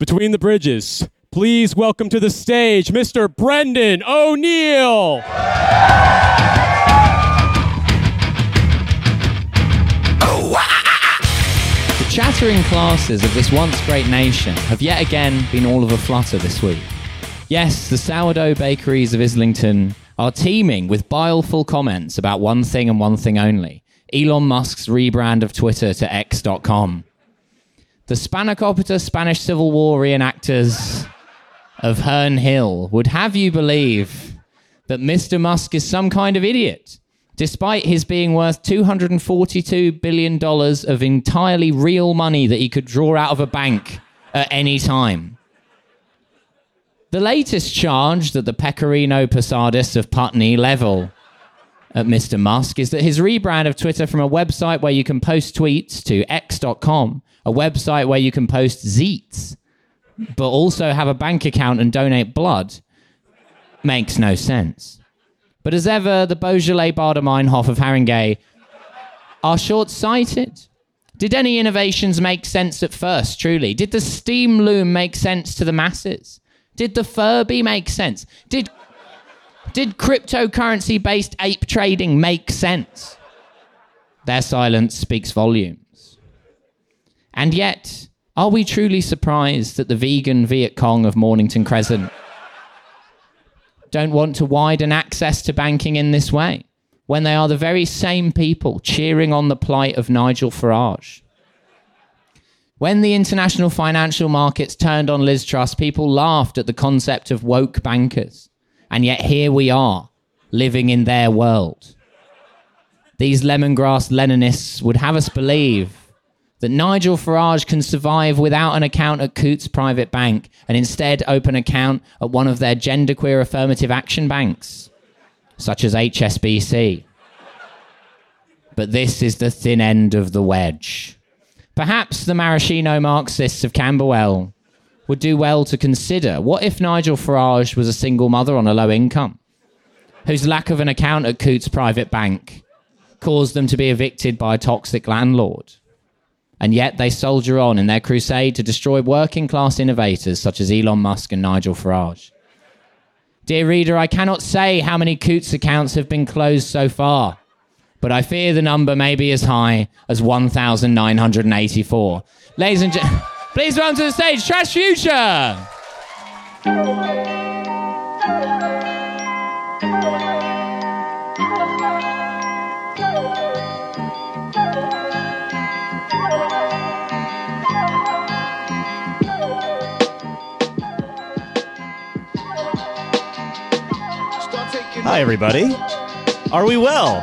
Between the bridges, please welcome to the stage Mr. Brendan O'Neill. The chattering classes of this once great nation have yet again been all of a flutter this week. Yes, the sourdough bakeries of Islington are teeming with bileful comments about one thing and one thing only Elon Musk's rebrand of Twitter to X.com. The Spanakopita Spanish Civil War reenactors of Herne Hill would have you believe that Mr. Musk is some kind of idiot, despite his being worth $242 billion of entirely real money that he could draw out of a bank at any time. The latest charge that the Pecorino Posadists of Putney level at Mr. Musk is that his rebrand of Twitter from a website where you can post tweets to X.com, a website where you can post zeets, but also have a bank account and donate blood, makes no sense. But as ever, the Beaujolais Baader-Meinhof of Haringey are short sighted. Did any innovations make sense at first, truly? Did the steam loom make sense to the masses? Did the Furby make sense? Did, did cryptocurrency based ape trading make sense? Their silence speaks volumes. And yet, are we truly surprised that the vegan Viet Cong of Mornington Crescent don't want to widen access to banking in this way when they are the very same people cheering on the plight of Nigel Farage? When the international financial markets turned on Liz Truss, people laughed at the concept of woke bankers. And yet here we are, living in their world. These lemongrass Leninists would have us believe that Nigel Farage can survive without an account at Coutts Private Bank and instead open an account at one of their genderqueer affirmative action banks, such as HSBC. But this is the thin end of the wedge. Perhaps the maraschino Marxists of Camberwell would do well to consider what if Nigel Farage was a single mother on a low income, whose lack of an account at Coutts Private Bank caused them to be evicted by a toxic landlord? And yet they soldier on in their crusade to destroy working class innovators such as Elon Musk and Nigel Farage. Dear reader, I cannot say how many Coutts accounts have been closed so far, but I fear the number may be as high as 1,984. Ladies and gentlemen, please welcome to the stage Trash Future! Hi, everybody. Are we well?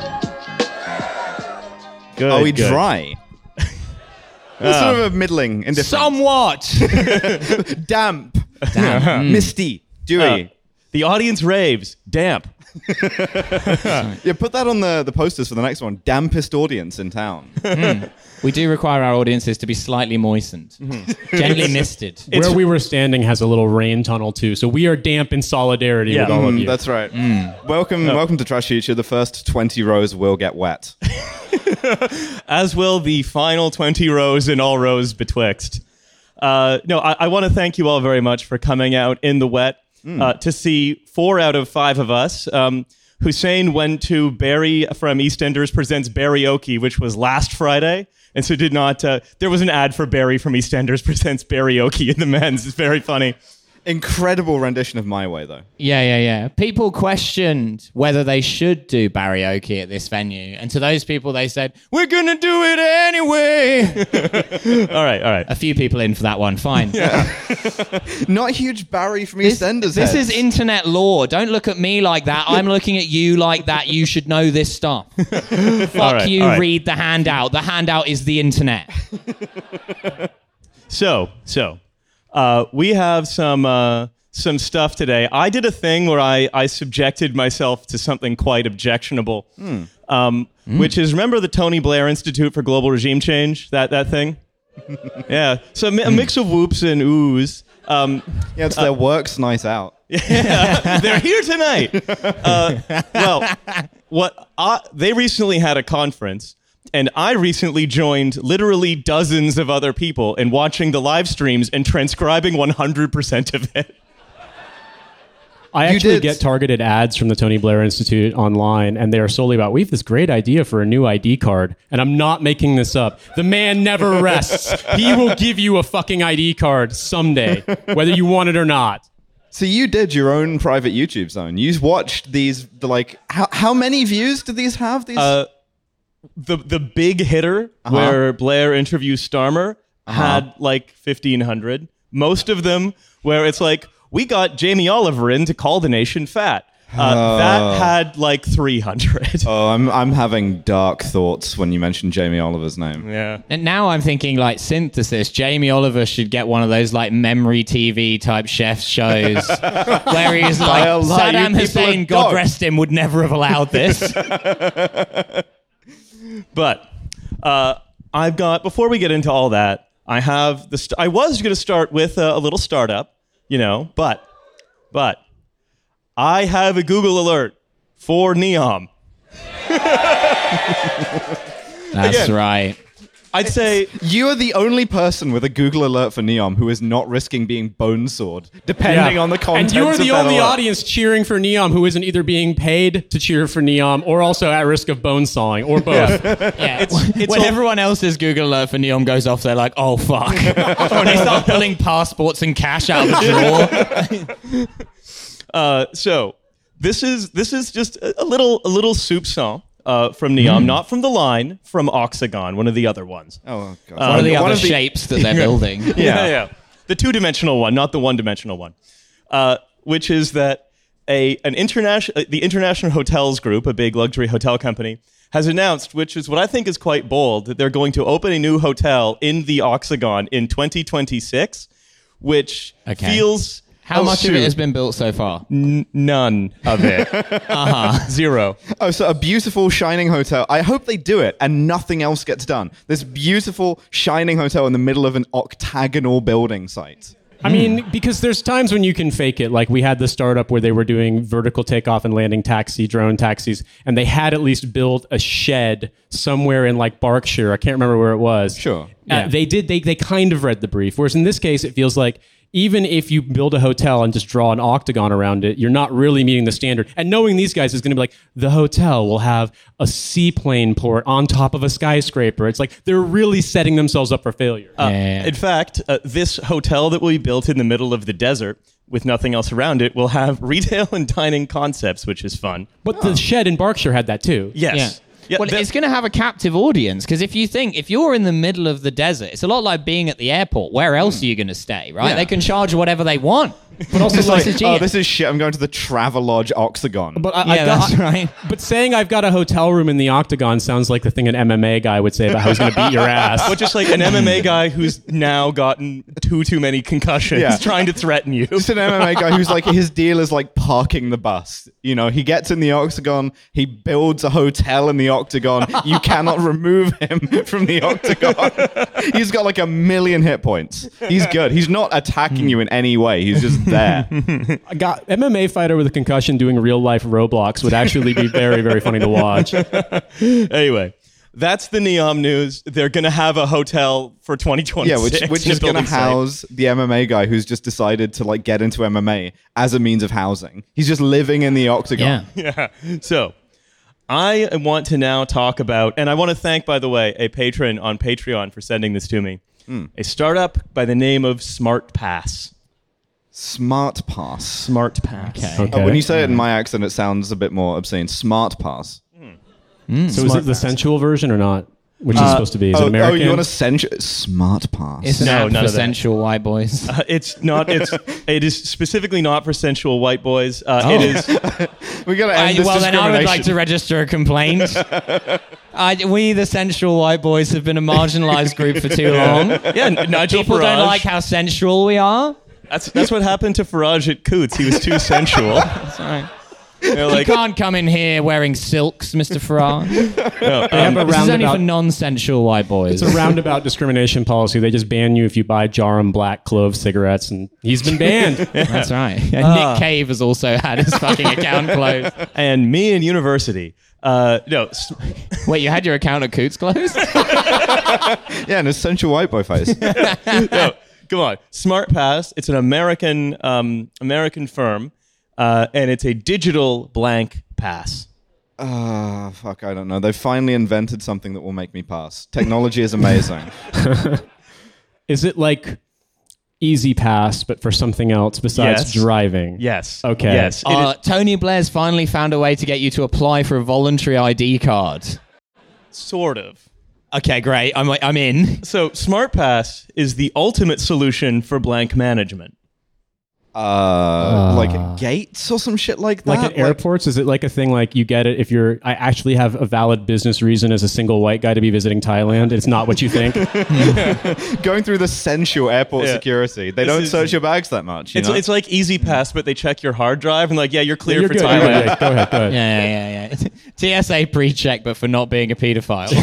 Good. Are we good. dry? It's sort of a middling, indifferent. Somewhat! damp, Damn. misty, dewy. Uh, the audience raves. Damp. yeah, put that on the, the posters for the next one. Dampest audience in town. We do require our audiences to be slightly moistened, gently misted. Where we were standing has a little rain tunnel too, so we are damp in solidarity Yeah. with all of Mm, you. That's right. Welcome, welcome to Trash Future. The first twenty rows will get wet. As will the final 20 rows and all rows betwixt. Uh, no, I, I want to thank you all very much for coming out in the wet uh, to see four out of five of us. Um, Hussein went to Barry from EastEnders Presents Barryoke, which was last Friday. And so did not. Uh, there was an ad for Barry from EastEnders Presents Barryoke in the men's. It's very funny. Incredible rendition of My Way, though. Yeah, yeah, yeah. People questioned whether they should do karaoke at this venue. And to those people, they said, We're going to do it anyway. All right, all right. a few people in for that one. Fine. Not a huge Barry from This, EastEnders. this heads. is internet law. Don't look at me like that. I'm looking at you like that. You should know this stuff. Fuck right, you, right. read the handout. The handout is the internet. So, so uh, we have some uh, some stuff today. I did a thing where I, I subjected myself to something quite objectionable, um, which is remember the Tony Blair Institute for Global Regime Change that that thing. yeah, so a, mi- a mix of whoops and oohs. Um, yeah, it's their works night out. Yeah, they're here tonight. Uh, well, what uh, they recently had a conference and I recently joined literally dozens of other people in watching the live streams and transcribing 100% of it. I You actually did- get targeted ads from the Tony Blair Institute online, and they are solely about we have this great idea for a new ID card. And I'm not making this up. The man never rests. he will give you a fucking ID card someday, whether you want it or not. So you did your own private YouTube zone. You watched these. The like, how how many views do these have? These. Uh, the the big hitter Uh-huh. where Blair interviews Starmer had like 1500. Most of them where it's like we got Jamie Oliver in to call the nation fat. Uh, That had like 300. oh, I'm I'm having dark thoughts when you mention Jamie Oliver's name. Yeah. And now I'm thinking like synthesis. Jamie Oliver should get one of those like memory TV type chef shows where he's like I'll lie, you Saddam Hussein, God dogs." rest him, would never have allowed this. But uh, I've got before we get into all that, I have the. St- I was going to start with a, a little startup, you know, but but I have a Google alert for Neom. That's Again. right. I'd say You are the only person with a Google alert for Neom who is not risking being bone sawed, depending Yeah. on the content. And you are the only audience cheering for Neom who isn't either being paid to cheer for Neom or also at risk of bone sawing or both. Yeah. it's when all- everyone else's Google alert for Neom goes off, they're like, "Oh fuck!" when they start pulling passports and cash out of the drawer. Uh, so this is this is just a, a little a little soup song uh, from Neom, not from the line, from Oxagon, one of the other ones. Oh god. One of the One other of the- shapes that they're building. yeah, yeah. The two-dimensional one, not the one-dimensional one. Uh, which is that a an international the International Hotels Group, a big luxury hotel company, has announced, which is what I think is quite bold, that they're going to open a new hotel in the Oxagon in 2026, which Okay. feels How oh, much of it has been built so far? N- none of it. uh-huh. Zero. Oh, so a beautiful shining hotel. I hope they do it and nothing else gets done. This beautiful shining hotel in the middle of an octagonal building site. I mean, because there's times when you can fake it. Like we had the startup where they were doing vertical takeoff and landing taxi, drone taxis, and they had at least built a shed somewhere in like Berkshire. I can't remember where it was. Sure. Uh, Yeah. they did. They they kind of read the brief. Whereas in this case, it feels like even if you build a hotel and just draw an octagon around it, you're not really meeting the standard. And knowing these guys is going to be like the hotel will have a seaplane port on top of a skyscraper. It's like they're really setting themselves up for failure. Uh, Yeah. In fact, uh, this hotel that will be built in the middle of the desert with nothing else around it will have retail and dining concepts, which is fun. but the shed in Berkshire had that too. Yes. Yeah. Yeah, well, it's going to have a captive audience because if you think if you're in the middle of the desert, it's a lot like being at the airport. Where else hmm. are you going to stay, right? Yeah. They can charge whatever they want. But also It's like, like, oh, this is shit. I'm going to the Travelodge Octagon. but I, Yeah, I've got, that's right. But saying I've got a hotel room in the octagon sounds like the thing an MMA guy would say about how he's going to beat your ass. But just like an MMA guy who's now gotten too too many concussions, Yeah. trying to threaten you. It's an MMA guy who's like his deal is like parking the bus. You know, he gets in the octagon, he builds a hotel in the octagon. You cannot remove him from the octagon. He's got like a million hit points. He's good. He's not attacking hmm. you in any way. He's just there. I got MMA fighter with a concussion doing real life Roblox would actually be very very funny to watch. Anyway, that's the Neom news. They're gonna have a hotel for 2026. Yeah, which which is going to house the MMA guy who's just decided to like get into MMA as a means of housing. He's just living in the octagon. Yeah. Yeah. So I want to now talk about, and I want to thank, by the way, a patron on Patreon for sending this to me. Hmm. A startup by the name of Smart Pass. Smart Pass. Smart Pass. Okay. Okay. Oh, when you say it in my accent, it sounds a bit more obscene. Smart Pass. so is it the sensual version or not? Which is supposed to be? Is oh, it American? oh, you want a sensual Smart Pass? It's an No, app none for of that. sensual white boys. Uh, it's not. It's. it is specifically not for sensual white boys. Uh, It is. we got to Uh, end this well, then I would like discrimination. to register a complaint. I, we, the sensual white boys, have been a marginalized group for too long. Yeah, N- Nigel People Farage. don't like how sensual we are. That's that's what happened to Farage at Coutts. He was too sensual. Sorry. They're You can't come in here wearing silks, Mr. Farage. They have a This is only roundabout. for non-sensual white boys. it's a roundabout discrimination policy. They just ban you if you buy Djarum Black Clove cigarettes, and he's been banned. That's right. And Nick Cave has also had his fucking account closed. and me in university. Uh, no, s- Wait, you had your account at Coutts closed? Yeah, an essential white boy face. no, come on. Smart Pass. It's an American um, American firm, uh, and it's a digital blank pass. Ah, fuck, I don't know. They finally invented something that will make me pass. Technology is amazing. Is it like Easy Pass, but for something else besides Yes. driving? Yes. Okay. Yes. Uh, is- Tony Blair's finally found a way to get you to apply for a voluntary ID card. sort of. Okay, great. I'm, I'm in. So SmartPass is the ultimate solution for blank management. Uh, like gates or some shit like that. Like at airports, is it like a thing like you get it if you're I actually have a valid business reason as a single white guy to be visiting Thailand? It's not what you think. going through the sensual airport Yeah. security. They This don't is- search your bags that much. You It's, know? it's like Easy Pass, but they check your hard drive and like, yeah, you're clear You're for good. You're Thailand. good. Go ahead. Go ahead. Yeah, yeah, yeah, yeah. TSA pre-check, but for not being a pedophile.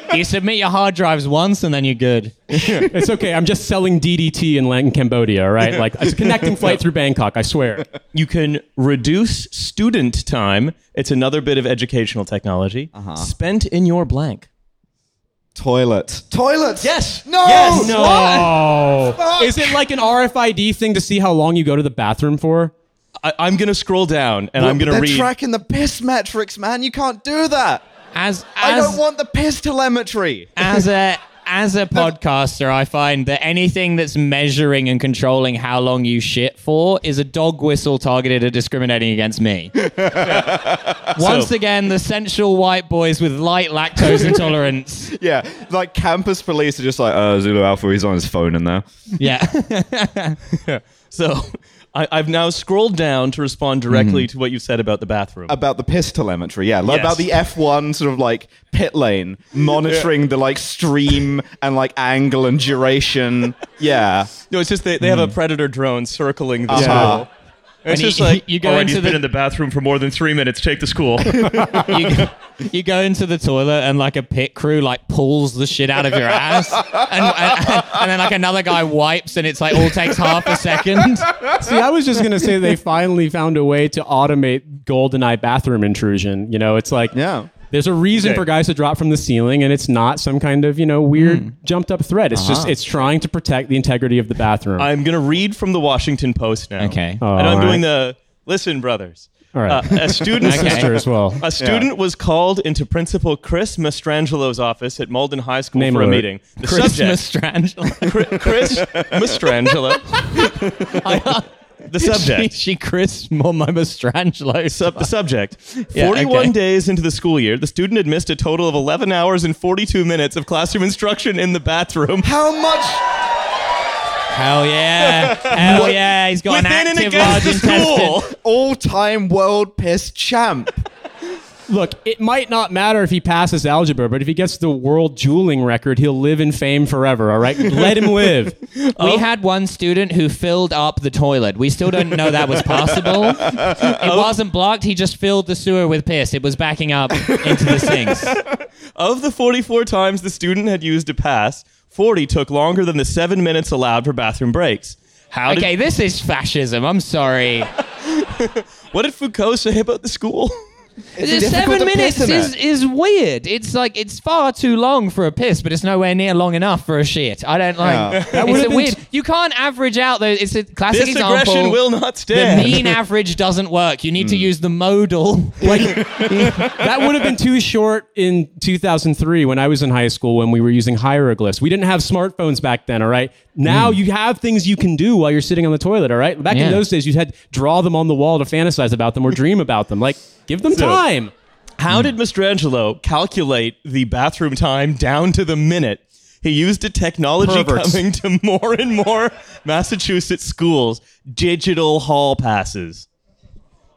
You submit your hard drives once, and then you're good. It's okay. I'm just selling DDT in Latin Cambodia, all right? Like it's a connecting flight through Bangkok, I swear. You can reduce student time. It's another bit of educational technology uh-huh. spent in your blank. toilet. Toilets. Yes. No. Yes. No. Fuck. Is it like an RFID thing to see how long you go to the bathroom for? I, I'm gonna scroll down and I'm gonna They're read. tracking the piss metrics, man. You can't do that. As I as don't want the piss telemetry. as a as a podcaster, I find that anything that's measuring and controlling how long you shit for is a dog whistle targeted at discriminating against me. Once So- again, the sensual white boys with light lactose intolerance. Yeah, like campus police are just like, uh, Zulu Alpha, he's on his phone in there. Yeah. So I, I've now scrolled down to respond directly to what you said about the bathroom. About the piss telemetry, yeah. Yes. About the F1 sort of like pit lane, monitoring the like stream and like angle and duration. Yeah. no, it's just they, they have a predator drone circling the Uh-huh. School. It's And you- just like you go "All right, into he's the- been in the bathroom for more than three minutes. Take the school. you, you go into the toilet and like a pit crew like pulls the shit out of your ass and, and, and then like another guy wipes and it's like all takes half a second See, I was just gonna say they finally found a way to automate GoldenEye bathroom intrusion. You know, it's like Yeah. There's a reason Okay. for guys to drop from the ceiling, and it's not some kind of you know weird hmm. jumped up threat. It's just uh-huh. it's trying to protect the integrity of the bathroom. I'm gonna read from the Washington Post now. Okay. Oh, and I'm all doing the listen, brothers. All right. Uh, a student Sister as well. A student was called into Principal Chris Mastrangelo's office at Malden High School Name for a meeting. The Christmas subject, Strangelo. Chri- Chris Mastrangelo. Uh, the subject. she Chris Mama Strangelo. Sub, the subject. Yeah, 41 okay. days into the school year, the student had missed a total of 11 hours and 42 minutes of classroom instruction in the bathroom. How much? Hell yeah. Hell yeah. He's got Within an and active large against the intestine. school. All time world piss champ. Look, it might not matter if he passes algebra, but if he gets the world dueling record, he'll live in fame forever. All right, let him live. We had one student who filled up the toilet. We still don't know that was possible. It wasn't blocked. He just filled the sewer with piss. It was backing up into the sinks. Of the 44 times the student had used to pass, 40 took longer than the seven minutes allowed for bathroom breaks. How Okay, did, this is fascism. I'm sorry. what did Foucault say about the school? It's The seven minutes piss is, it. is weird. It's like it's far too long for a piss, but it's nowhere near long enough for a shit. I don't like. Yeah. That would've it's a been weird. t- you can't average out those. It's a classic This example. aggression will not stand. the mean average doesn't work. You need Hmm. to use the modal. Like that would have been too short in 2003 when I was in high school when we were using hieroglyphs. We didn't have smartphones back then. All right. Now mm. you have things you can do while you're sitting on the toilet. All right. Back Yeah. in those days, you had to draw them on the wall to fantasize about them or dream about them. Like, give them So- time. How mm. did Mastrangelo calculate the bathroom time down to the minute? He used a technology Perverts. coming to more and more Massachusetts schools, digital hall passes.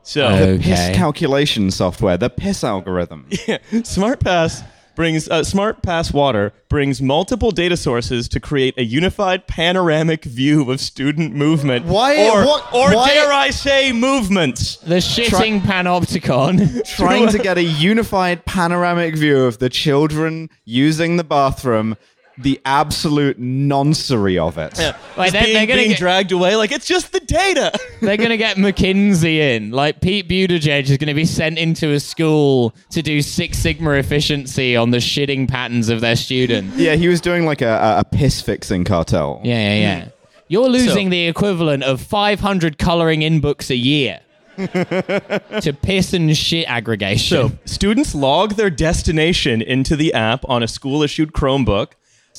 So, Oh. Piss calculation software, the piss algorithm. SmartPass brings uh, Smart Pass Water brings multiple data sources to create a unified panoramic view of student movement. Why- Or, what- or why- dare I say, movements? The shitting panopticon. Trying to get a unified panoramic view of the children using the bathroom, the absolute noncery of it. Wait, Just they're, being, they're gonna being get, dragged away like it's just the data. they're gonna get McKinsey in. Like Pete Buttigieg is gonna be sent into a school to do Six Sigma efficiency on the shitting patterns of their students. Yeah, he was doing like a, a, a piss fixing cartel. Yeah, yeah, yeah. Mm-hmm. You're losing So- the equivalent of 500 coloring in books a year to piss and shit aggregation. So students log their destination into the app on a school issued Chromebook.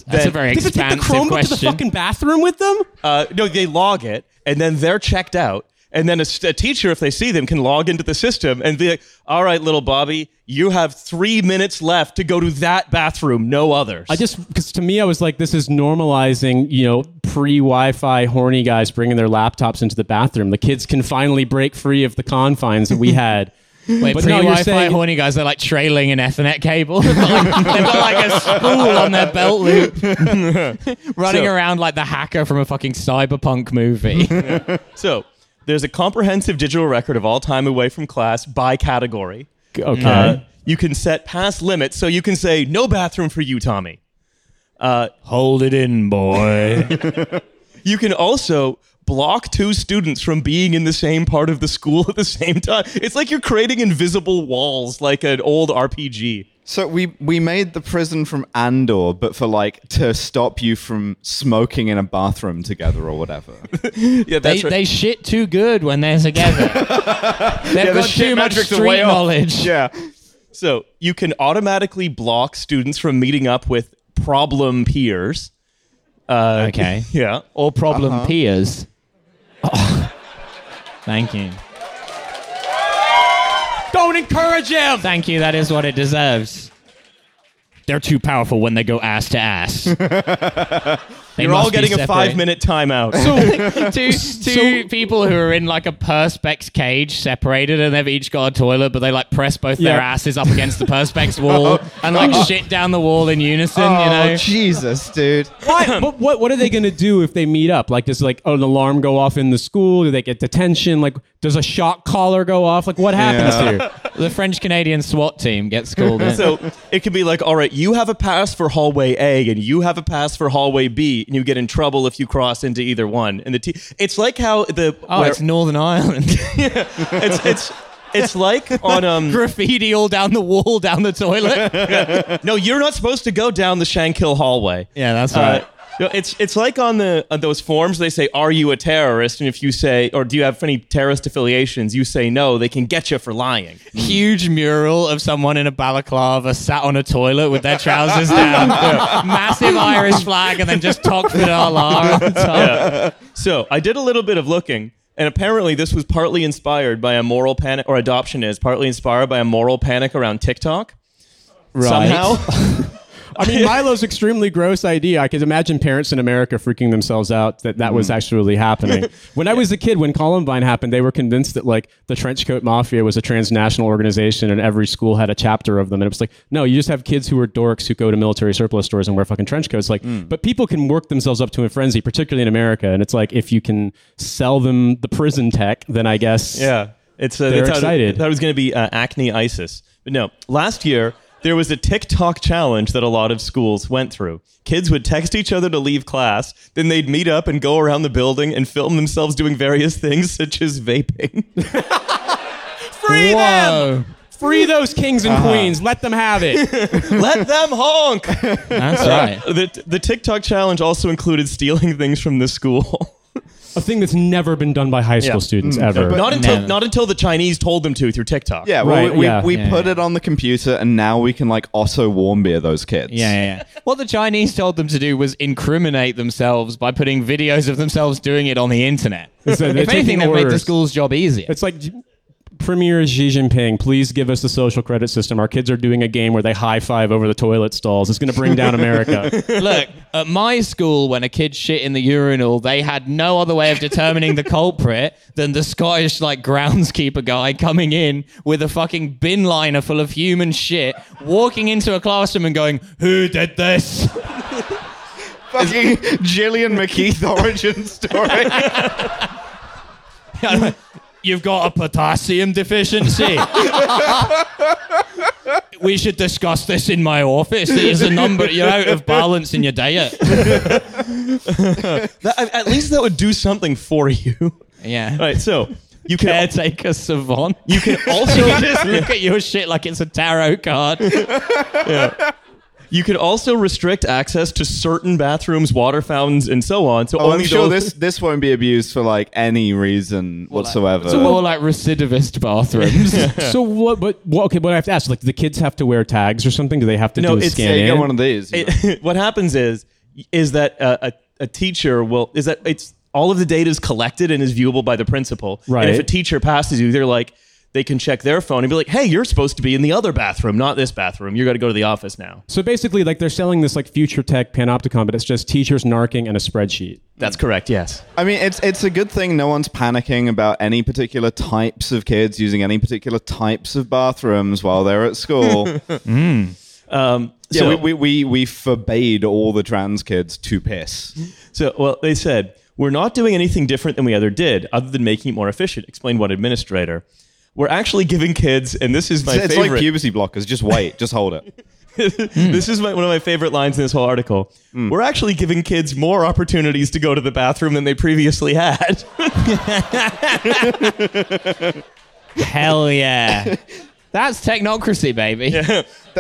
That's a very They could take the Chromebook question. to the fucking bathroom with them. Uh, no, they log it, and then they're checked out. And then a, a teacher, if they see them, can log into the system and be like, "All right, little Bobby, you have three minutes left to go to that bathroom, no others." I just because to me I was like, this is normalizing, you know, pre-Wi-Fi horny guys bringing their laptops into the bathroom. The kids can finally break free of the confines that we had. Wait, But pre no, Wi-Fi saying- horny guys are like trailing an Ethernet cable. they've, got like, they've got like a spool on their belt loop, running So- around like the hacker from a fucking cyberpunk movie. so there's a comprehensive digital record of all time away from class by category. Okay. Uh, you can set past limits, so you can say no bathroom for you, Tommy. Hold it in, boy. You can also block two students from being in the same part of the school at the same time. It's like you're creating invisible walls like an old RPG. So we we made the prison from Andor, but for like to stop you from smoking in a bathroom together or whatever. Yeah, they, right. they shit too good when they're together. They've the got shit too much metrics are street way off. knowledge. yeah. so you can automatically block students from meeting up with problem peers. Uh, Okay. Yeah. Or problem Uh-huh. peers. Oh. Thank you. Don't encourage him. Thank you. That is what it deserves. They're too powerful when they go ass to ass. They You're all getting a five minute timeout. two two people who are in like a perspex cage separated and they've each got a toilet but they like press both their asses up against the perspex wall and like oh. shit down the wall in unison you Oh know Jesus, dude. Why? but what what are they going to do if they meet up? Like, does like an alarm go off in the school? Do they get detention? Like, does a shock collar go off? Like, what happens Yeah. here? the french canadian swat team gets called in so it could be like, all right, you have a pass for hallway A and you have a pass for hallway B, and you get in trouble if you cross into either one. And the t- it's like how the oh where- it's northern ireland it's it's it's like on um graffiti all down the wall down the toilet no, you're not supposed to go down the Shankill hallway. yeah that's Uh, right no, it's it's like on the on those forms they say, "Are you a terrorist?" And if you say, or do you have any terrorist affiliations? You say no. They can get you for lying. huge mural of someone in a balaclava sat on a toilet with their trousers down. Massive Irish flag and then just on the top. So I did a little bit of looking, and apparently this was partly inspired by a moral panic, or adoption is partly inspired by a moral panic around TikTok. Somehow, I mean, Milo's extremely gross idea. I could imagine parents in America freaking themselves out that that was actually happening. When I was a kid, when Columbine happened, they were convinced that like the Trenchcoat Mafia was a transnational organization and every school had a chapter of them. And it was like, no, you just have kids who are dorks who go to military surplus stores and wear fucking trench coats. Like, but people can work themselves up to a frenzy, particularly in America. And it's like, if you can sell them the prison tech, then I guess yeah, it's uh, They're they thought- excited. That was going to be uh, acne ISIS, but no. Last year there was a TikTok challenge that a lot of schools went through. Kids would text each other to leave class, then they'd meet up and go around the building and film themselves doing various things such as vaping. free them, free those kings and uh-huh. queens, let them have it. Let them honk. That's uh, right. The, the TikTok challenge also included stealing things from the school. A thing that's never been done by high school Yeah. students mm. ever. not until No. not until the Chinese told them to through TikTok. Yeah, well, Right, we, we, yeah. we Yeah, put yeah. it on the computer, and now we can like auto warm beer those kids. Yeah, yeah, yeah. What the Chinese told them to do was incriminate themselves by putting videos of themselves doing it on the internet. So they're if anything, taking they've made the orders. school's job easier. It's like Premier Xi Jinping, please give us the social credit system. Our kids are doing a game where they high five over the toilet stalls. It's going to bring down America. Look, at my school, when a kid shit in the urinal, they had no other way of determining the culprit than the Scottish like groundskeeper guy coming in with a fucking bin liner full of human shit, walking into a classroom and going, "Who did this?" Fucking Gillian McKeith origin story. You've got a potassium deficiency. we should discuss this in my office. There's a number. You're out of balance in your diet. That- at least that would do something for you. Yeah. Right, so you can Caretaker savant. you can also just look at your shit like it's a tarot card. you can also restrict access to certain bathrooms, water fountains, and so on. So Oh, I'm only sure those- this this won't be abused for like any reason whatsoever. So more like recidivist bathrooms. so what? But what, okay, but I have to ask. Like, do the kids have to wear tags or something? Do they have to No, do a it's- scan yeah, you in? get one of these. you know. it- what happens is is that uh, a, a teacher will is that it's all of the data is collected and is viewable by the principal. Right. And if a teacher passes you, they're like they can check their phone and be like, "Hey, you're supposed to be in the other bathroom, not this bathroom. You got to go to the office now." So basically, like they're selling this like future tech panopticon, but it's just teachers narking and a spreadsheet. That's correct. Yes. I mean, it's it's a good thing no one's panicking about any particular types of kids using any particular types of bathrooms while they're at school. Um, yeah, so, we, we, we, we forbade all the trans kids to piss. so well, they said we're not doing anything different than we ever did, other than making it more efficient. Explained one administrator. We're actually giving kids, and this is my it's favorite. like puberty blockers. Just wait, just hold it. this is my, one of my favorite lines in this whole article. Hmm. We're actually giving kids more opportunities to go to the bathroom than they previously had. Hell yeah. That's technocracy, baby.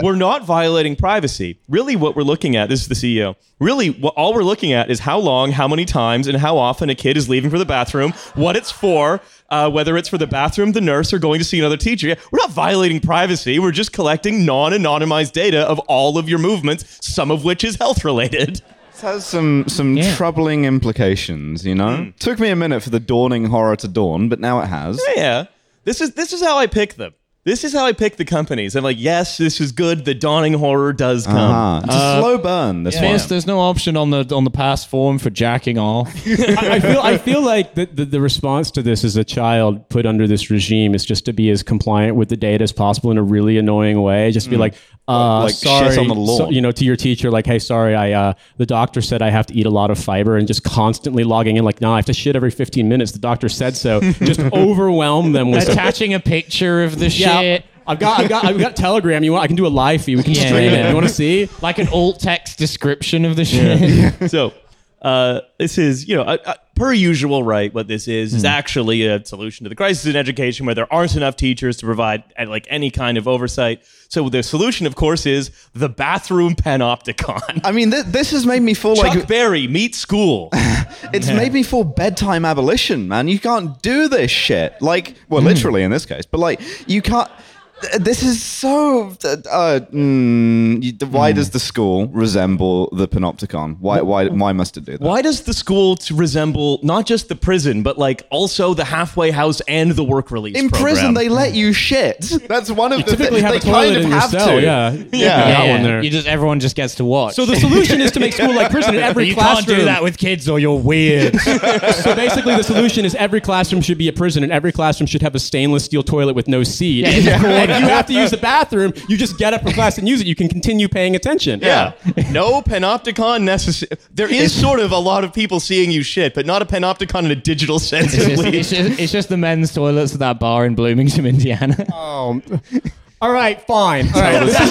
we're not violating privacy. Really, what we're looking at, this is the CEO. Really, what, all we're looking at is how long, how many times, and how often a kid is leaving for the bathroom, what it's for, uh, whether it's for the bathroom, the nurse, or going to see another teacher. Yeah, We're not violating privacy. We're just collecting non anonymized data of all of your movements, some of which is health related. This has some some Yeah. troubling implications, you know? Took me a minute for the dawning horror to dawn, but now it has. Yeah. This is this is how I pick them. This is how I pick the companies. I'm like, yes, this is good. The dawning horror does come. Uh-huh. It's a slow burn, this Yes, one. there's no option on the on the pass form for jacking off. I, I feel I feel like the, the, the response to this as a child put under this regime is just to be as compliant with the data as possible in a really annoying way. Just be like, uh, Like shit sorry, on the lawn. so- you know, to your teacher, like, hey, sorry, I uh, the doctor said I have to eat a lot of fiber, and just constantly logging in, like, no, I have to shit every 15 minutes. The doctor said so. just overwhelm them with Attaching a picture of the yeah. Shit. I've got, I've got, I've got Telegram. You want? I can do a live feed. We can Yeah, stream yeah. it. You want to see? Like an alt text description of the shit. so uh, this is you know uh, uh, per usual right what this is is actually a solution to the crisis in education where there aren't enough teachers to provide uh, like any kind of oversight so the solution of course is the bathroom panopticon I mean, th- this has made me feel chuck like berry meet school it's made me feel bedtime abolition, man. You can't do this shit. Like, well, literally in this case, but like, you can't. Th- This is so. Uh, mm, you- why does the school resemble the panopticon? Why? Why? Why must it do that? why does the school to resemble not just the prison but like also the halfway house and the work release In program? prison, they let you shit. That's one of the Typically, thi- have they a toilet kind of in your have cell. to. Yeah, Yeah. got one there. You just everyone just gets to watch. So the solution is to make school like prison in every you can't do that with kids or you're weird. So basically, the solution is every classroom should be a prison, and every classroom should have a stainless steel toilet with no seat. And if you have to use the bathroom, you just get up from class and use it. You can continue paying attention. Yeah. no panopticon necessary. There is sort of a lot of people seeing you shit, but not a panopticon in a digital sense. It's at just, least. it's, just, it's just the men's toilets at that bar in Bloomington, Indiana. Um, all right, fine. All right, this is,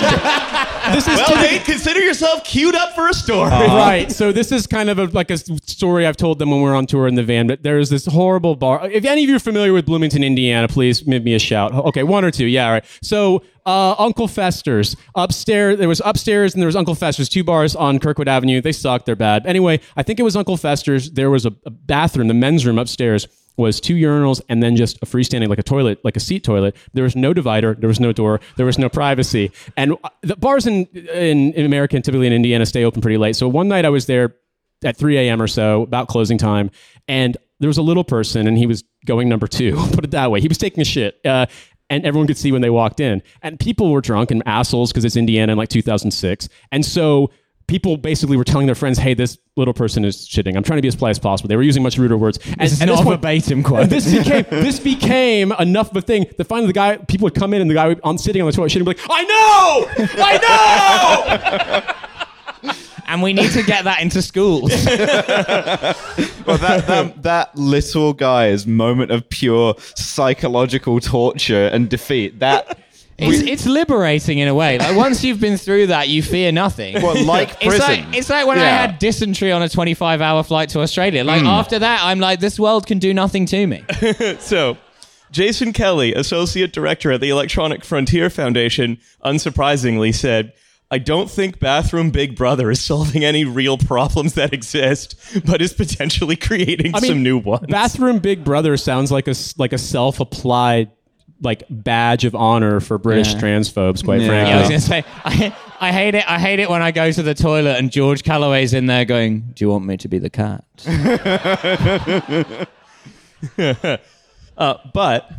this is Well, Nate, consider yourself queued up for a story. right. So this is kind of a, like a story I've told them when we were on tour in the van. But there's this horrible bar. If any of you are familiar with Bloomington, Indiana, please give me a shout. Okay, one or two. Yeah, all right. So uh, Uncle Fester's upstairs. There was upstairs and there was Uncle Fester's. Two bars on Kirkwood Avenue. They suck. They're bad. Anyway, I think it was Uncle Fester's. There was a, a bathroom, the men's room upstairs. Was two urinals and then just a freestanding like a toilet, like a seat toilet. There was no divider, there was no door, there was no privacy. And uh, the bars in in, in America and typically in Indiana stay open pretty late. So one night I was there at 3 a.m. or so, about closing time, and there was a little person and he was going number two. Put it that way. He was taking a shit. Uh, and everyone could see when they walked in. And people were drunk and assholes because it's Indiana in like 2006. And so people basically were telling their friends, "Hey, this little person is shitting." I'm trying to be as polite as possible. They were using much ruder words. And, This is and not this point- verbatim quote. this became this became enough of a thing that finally the guy people would come in and the guy would, on sitting on the toilet shitting would be like, "I know, I know." and we need to get that into schools. Well, that, that that little guy's moment of pure psychological torture and defeat. That It's, it's liberating in a way. Like once you've been through that, you fear nothing. well, like It's prison. like it's like when I Yeah. had dysentery on a 25 hour flight to Australia. Like hmm. after that, I'm like, this world can do nothing to me. So, Jason Kelly, Associate Director at the Electronic Frontier Foundation, unsurprisingly said, I don't think Bathroom Big Brother is solving any real problems that exist, but is potentially creating I mean, some new ones. Bathroom Big Brother sounds like a s- like a self applied like badge of honor for British Yeah. transphobes. Quite Yeah. frankly, Yeah, I was gonna say, I, I hate it. I hate it when I go to the toilet and George Galloway's in there going, "Do you want me to be the cat?" Uh, but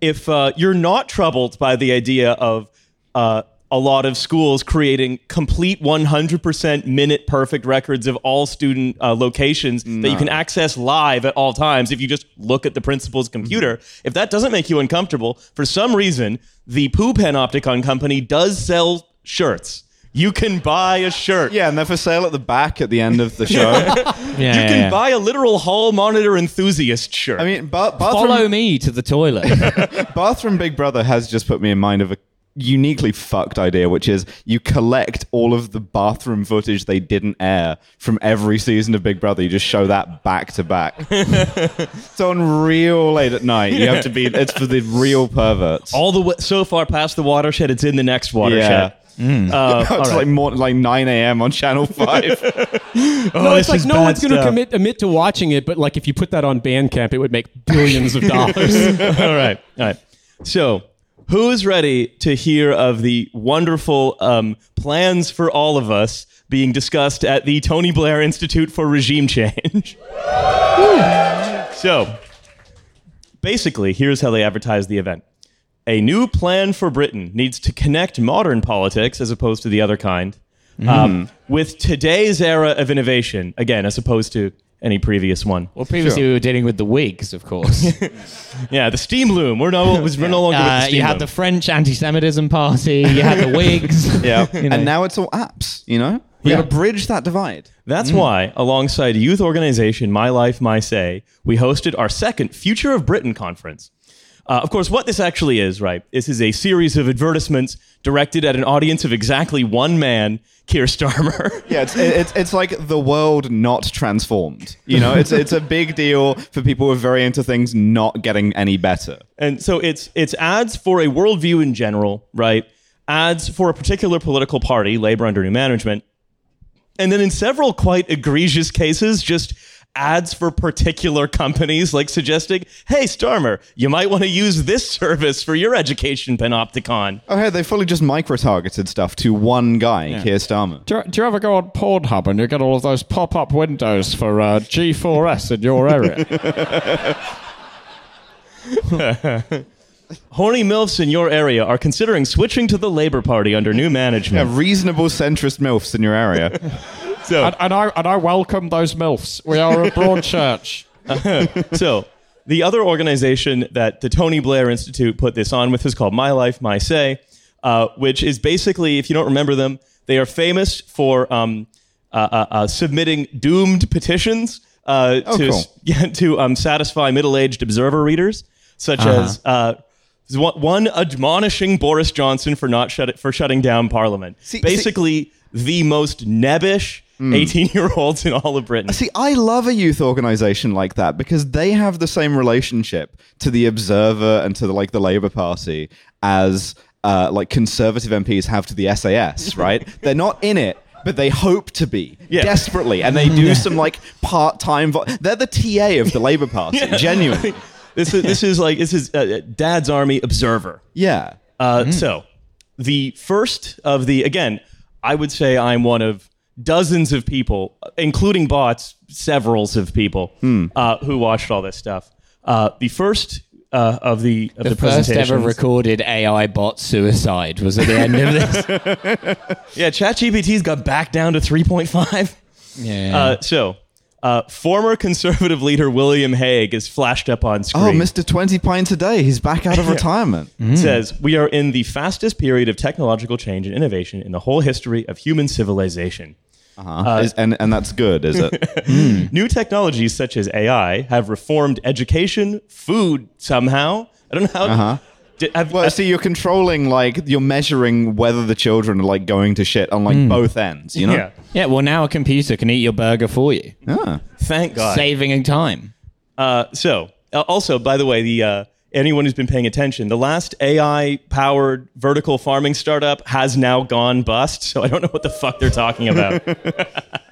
if uh, you're not troubled by the idea of uh, a lot of schools creating complete 100% minute perfect records of all student uh, locations that you can access live at all times if you just look at the principal's computer, if that doesn't make you uncomfortable, for some reason, the Poo Panopticon company does sell shirts. You can buy a shirt. yeah, and they're for sale at the back at the end of the show. Yeah, You can buy a literal hall monitor enthusiast shirt. I mean, ba- bathroom, Follow me to the toilet. bathroom Big Brother has just put me in mind of a uniquely fucked idea, which is you collect all of the bathroom footage they didn't air from every season of Big Brother. You just show that back to back. it's on real late at night. You have to be. It's for the real perverts. all the way so far past the watershed, it's in the next watershed. Yeah. Uh, it's all right. like more like 9 a.m. on Channel 5. Oh, no, it's like no one's going to commit admit to watching it, but like if you put that on Bandcamp, it would make billions of dollars. all right, all right. So, who is ready to hear of the wonderful um, plans for all of us being discussed at the Tony Blair Institute for Regime Change? so, basically, here's how they advertise the event. A new plan for Britain needs to connect modern politics, as opposed to the other kind, um, with today's era of innovation, again, as opposed to any previous one. well, previously we were dealing with the Whigs, of course. Yeah, the steam loom. We're no, we're no longer with the Uh, steam you had loom. the French anti-Semitism party. You had the Whigs. yeah. You know. And now it's all apps, you know? We Yeah. gotta bridge that divide. That's why, alongside youth organization My Life, My Say, we hosted our second Future of Britain conference. Uh, of course, what this actually is, right? This is a series of advertisements directed at an audience of exactly one man, Keir Starmer. Yeah, it's, it's it's like the world not transformed. You know, it's it's a big deal for people who are very into things not getting any better. And so it's it's ads for a worldview in general, right? Ads for a particular political party, Labour under new management, and then in several quite egregious cases, just ads for particular companies, like suggesting, "Hey, Starmer, you might want to use this service for your education panopticon." Oh, hey, they fully just micro-targeted stuff to one guy, Keir Starmer. Do, do you ever go on Pornhub and you get all of those pop-up windows for uh, G4S in your area? Horny milfs in your area are considering switching to the Labour Party under new Yeah, management. reasonable centrist milfs in your area. So, and, and I and I welcome those milfs. We are a broad church. so the other organization that the Tony Blair Institute put this on with is called My Life, My Say, uh, which is basically, if you don't remember them, they are famous for um, uh, uh, uh, submitting doomed petitions uh, Oh, to cool. yeah, to um, satisfy middle-aged observer readers, such as. One, admonishing Boris Johnson for not shut for shutting down Parliament. See- see- Basically, the most nebbish 18-year-olds in all of Britain. See, I love a youth organization like that because they have the same relationship to the Observer and to the, like the Labour Party as uh, like conservative MPs have to the SAS. Right? They're not in it. But they hope to be Yeah. desperately, and they do some like part-time. Vo- They're the TA of the Labour Party, genuinely. This is this is like this is uh, Dad's Army Observer. Yeah. Uh, So the first of the again, I would say I'm one of dozens of people, including bots, severals of people uh, who watched all this stuff. Uh, the first uh, of the of the, The first ever recorded AI bot suicide was at the end of this. Yeah, ChatGPT's got back down to 3.5. Yeah. Uh, so, uh, former conservative leader William Hague is flashed up on screen. Oh, Mr. 20 pints a day. He's back out of retirement. It says, We are in the fastest period of technological change and innovation in the whole history of human civilization. Uh-huh. Is- and, and that's good, is it? New technologies such as AI have reformed education, food somehow. I don't know how. Uh-huh. Did- have- Well, see, you're controlling, like, you're measuring whether the children are, like, going to shit on, like, both ends, you know? yeah. yeah, well, now a computer can eat your burger for you, Ah. Thank God. saving time. Uh, so, uh, also, by the way, the uh, anyone who's been paying attention, the last AI-powered vertical farming startup has now gone bust. So I don't know what the fuck they're talking about.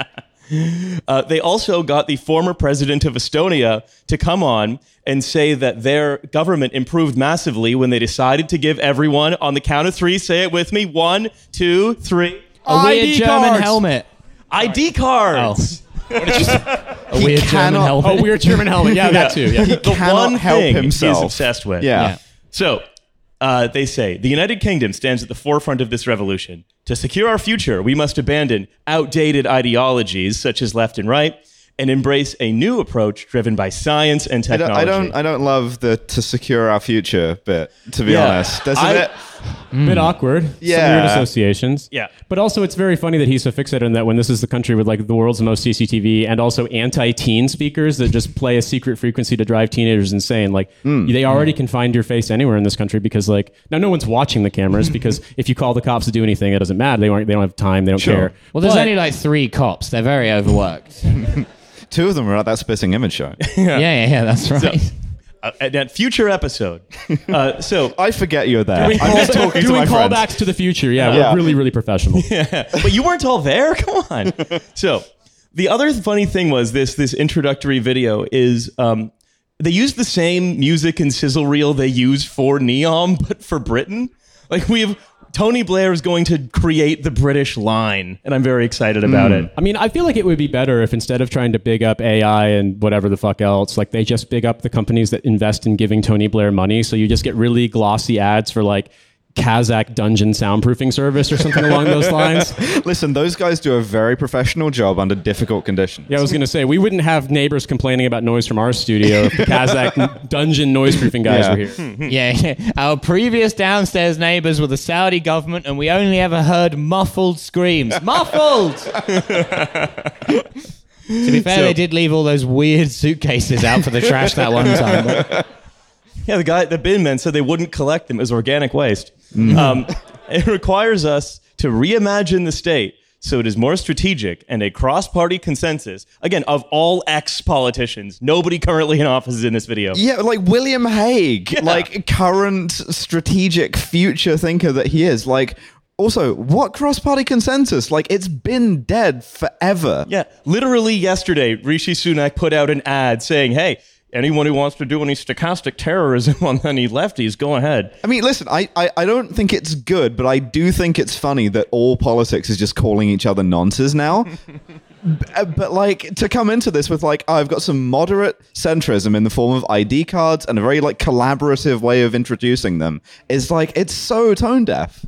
uh, they also got the former president of Estonia to come on and say that their government improved massively when they decided to give everyone, on the count of three, say it with me: one, two, three. A weird ID German cards. helmet. ID cards. A weird German cannot- helmet. Oh, weird German helmet. Yeah, that too. Yeah. the cannot one help thing himself. he's obsessed with. Yeah. Yeah. So uh, they say the United Kingdom stands at the forefront of this revolution. To secure our future, we must abandon outdated ideologies such as left and right and embrace a new approach driven by science and I don't, technology. I don't. I don't love the to secure our future bit. To be Yeah. honest, there's a I- bit. bit hmm. awkward. Some Yeah. weird associations. Yeah. But also, it's very funny that he's so fixated on that when this is the country with like the world's most CCTV and also anti-teen speakers that just play a secret frequency to drive teenagers insane. Like hmm. they hmm. already can find your face anywhere in this country because like now no one's watching the cameras because if you call the cops to do anything, it doesn't matter. They aren't. They don't have time. They don't care. Well, there's But- only like three cops. They're very overworked. Two of them were at that spitting image show. Yeah, yeah, yeah. That's right. Uh, at that future episode. Uh, so, I forget you're there. Doing, I'm just talking to doing my friends. callbacks to the future. Yeah, Yeah. we're really, really professional. Yeah. but you weren't all there. Come on. So the other funny thing was this this introductory video is um, they used the same music and sizzle reel they use for NEOM, but for Britain. Like we have Tony Blair is going to create the British line, and I'm very excited about hmm. it. I mean, I feel like it would be better if instead of trying to big up AI and whatever the fuck else, like they just big up the companies that invest in giving Tony Blair money. So you just get really glossy ads for like Kazakh dungeon soundproofing service or something along those lines. Listen, those guys do a very professional job under difficult conditions. Yeah, I was going to say, we wouldn't have neighbors complaining about noise from our studio if the Kazakh dungeon noise proofing guys Yeah. were here. Hmm, hmm. Yeah, yeah. Our previous downstairs neighbors were the Saudi government, and we only ever heard muffled screams. Muffled! to be fair, they did leave all those weird suitcases out for the trash that one time. but- Yeah, the guy, the bin men said they wouldn't collect them as organic waste. Um, it requires us to reimagine the state so it is more strategic and a cross-party consensus. Again, of all ex-politicians, nobody currently in office is in this video. Yeah, like William Hague, like current strategic future thinker that he is. Like, also, what cross party consensus? Like, it's been dead forever. Yeah, literally yesterday, Rishi Sunak put out an ad saying, "Hey, anyone who wants to do any stochastic terrorism on any lefties, go ahead." I mean, listen, I, I, I don't think it's good, but I do think it's funny that all politics is just calling each other nonces now. B- uh, but like to come into this with like oh, I've got some moderate centrism in the form of ID cards and a very like collaborative way of introducing them is like it's so tone deaf.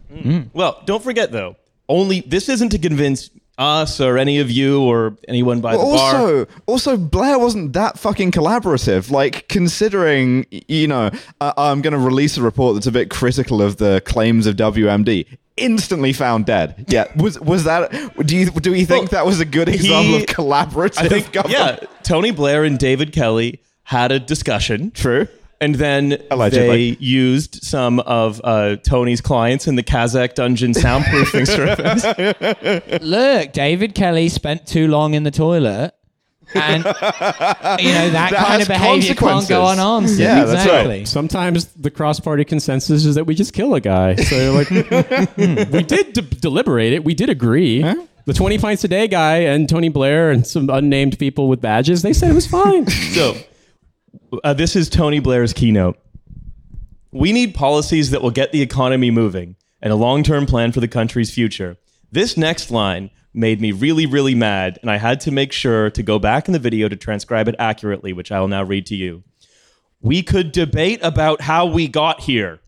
Well, don't forget though, only this isn't to convince us or any of you or anyone by the bar. also, also Blair wasn't that fucking collaborative. Like considering, you know, uh, I'm going to release a report that's a bit critical of the claims of WMD. Instantly found dead. Yeah, was was that? Do you do we think Well, that was a good example he- of collaborative I think, government? yeah, Tony Blair and David Kelly had a discussion. True. And then Allegedly. they used some of uh, Tony's clients in the Kazakh dungeon soundproofing service. Look, David Kelly spent too long in the toilet. And, you know, that, kind of behavior can't go consequences. unanswered. Yeah, that's right. Sometimes the cross-party consensus is that we just kill a guy. So you're like, we did de- deliberate it. We did agree. The 20 pints a day guy and Tony Blair and some unnamed people with badges, they said it was fine. so, uh, this is Tony Blair's keynote. We need policies that will get the economy moving and a long term plan for the country's future. This next line made me really, really mad, and I had to make sure to go back in the video to transcribe it accurately, which I will now read to you. We could debate about how we got here.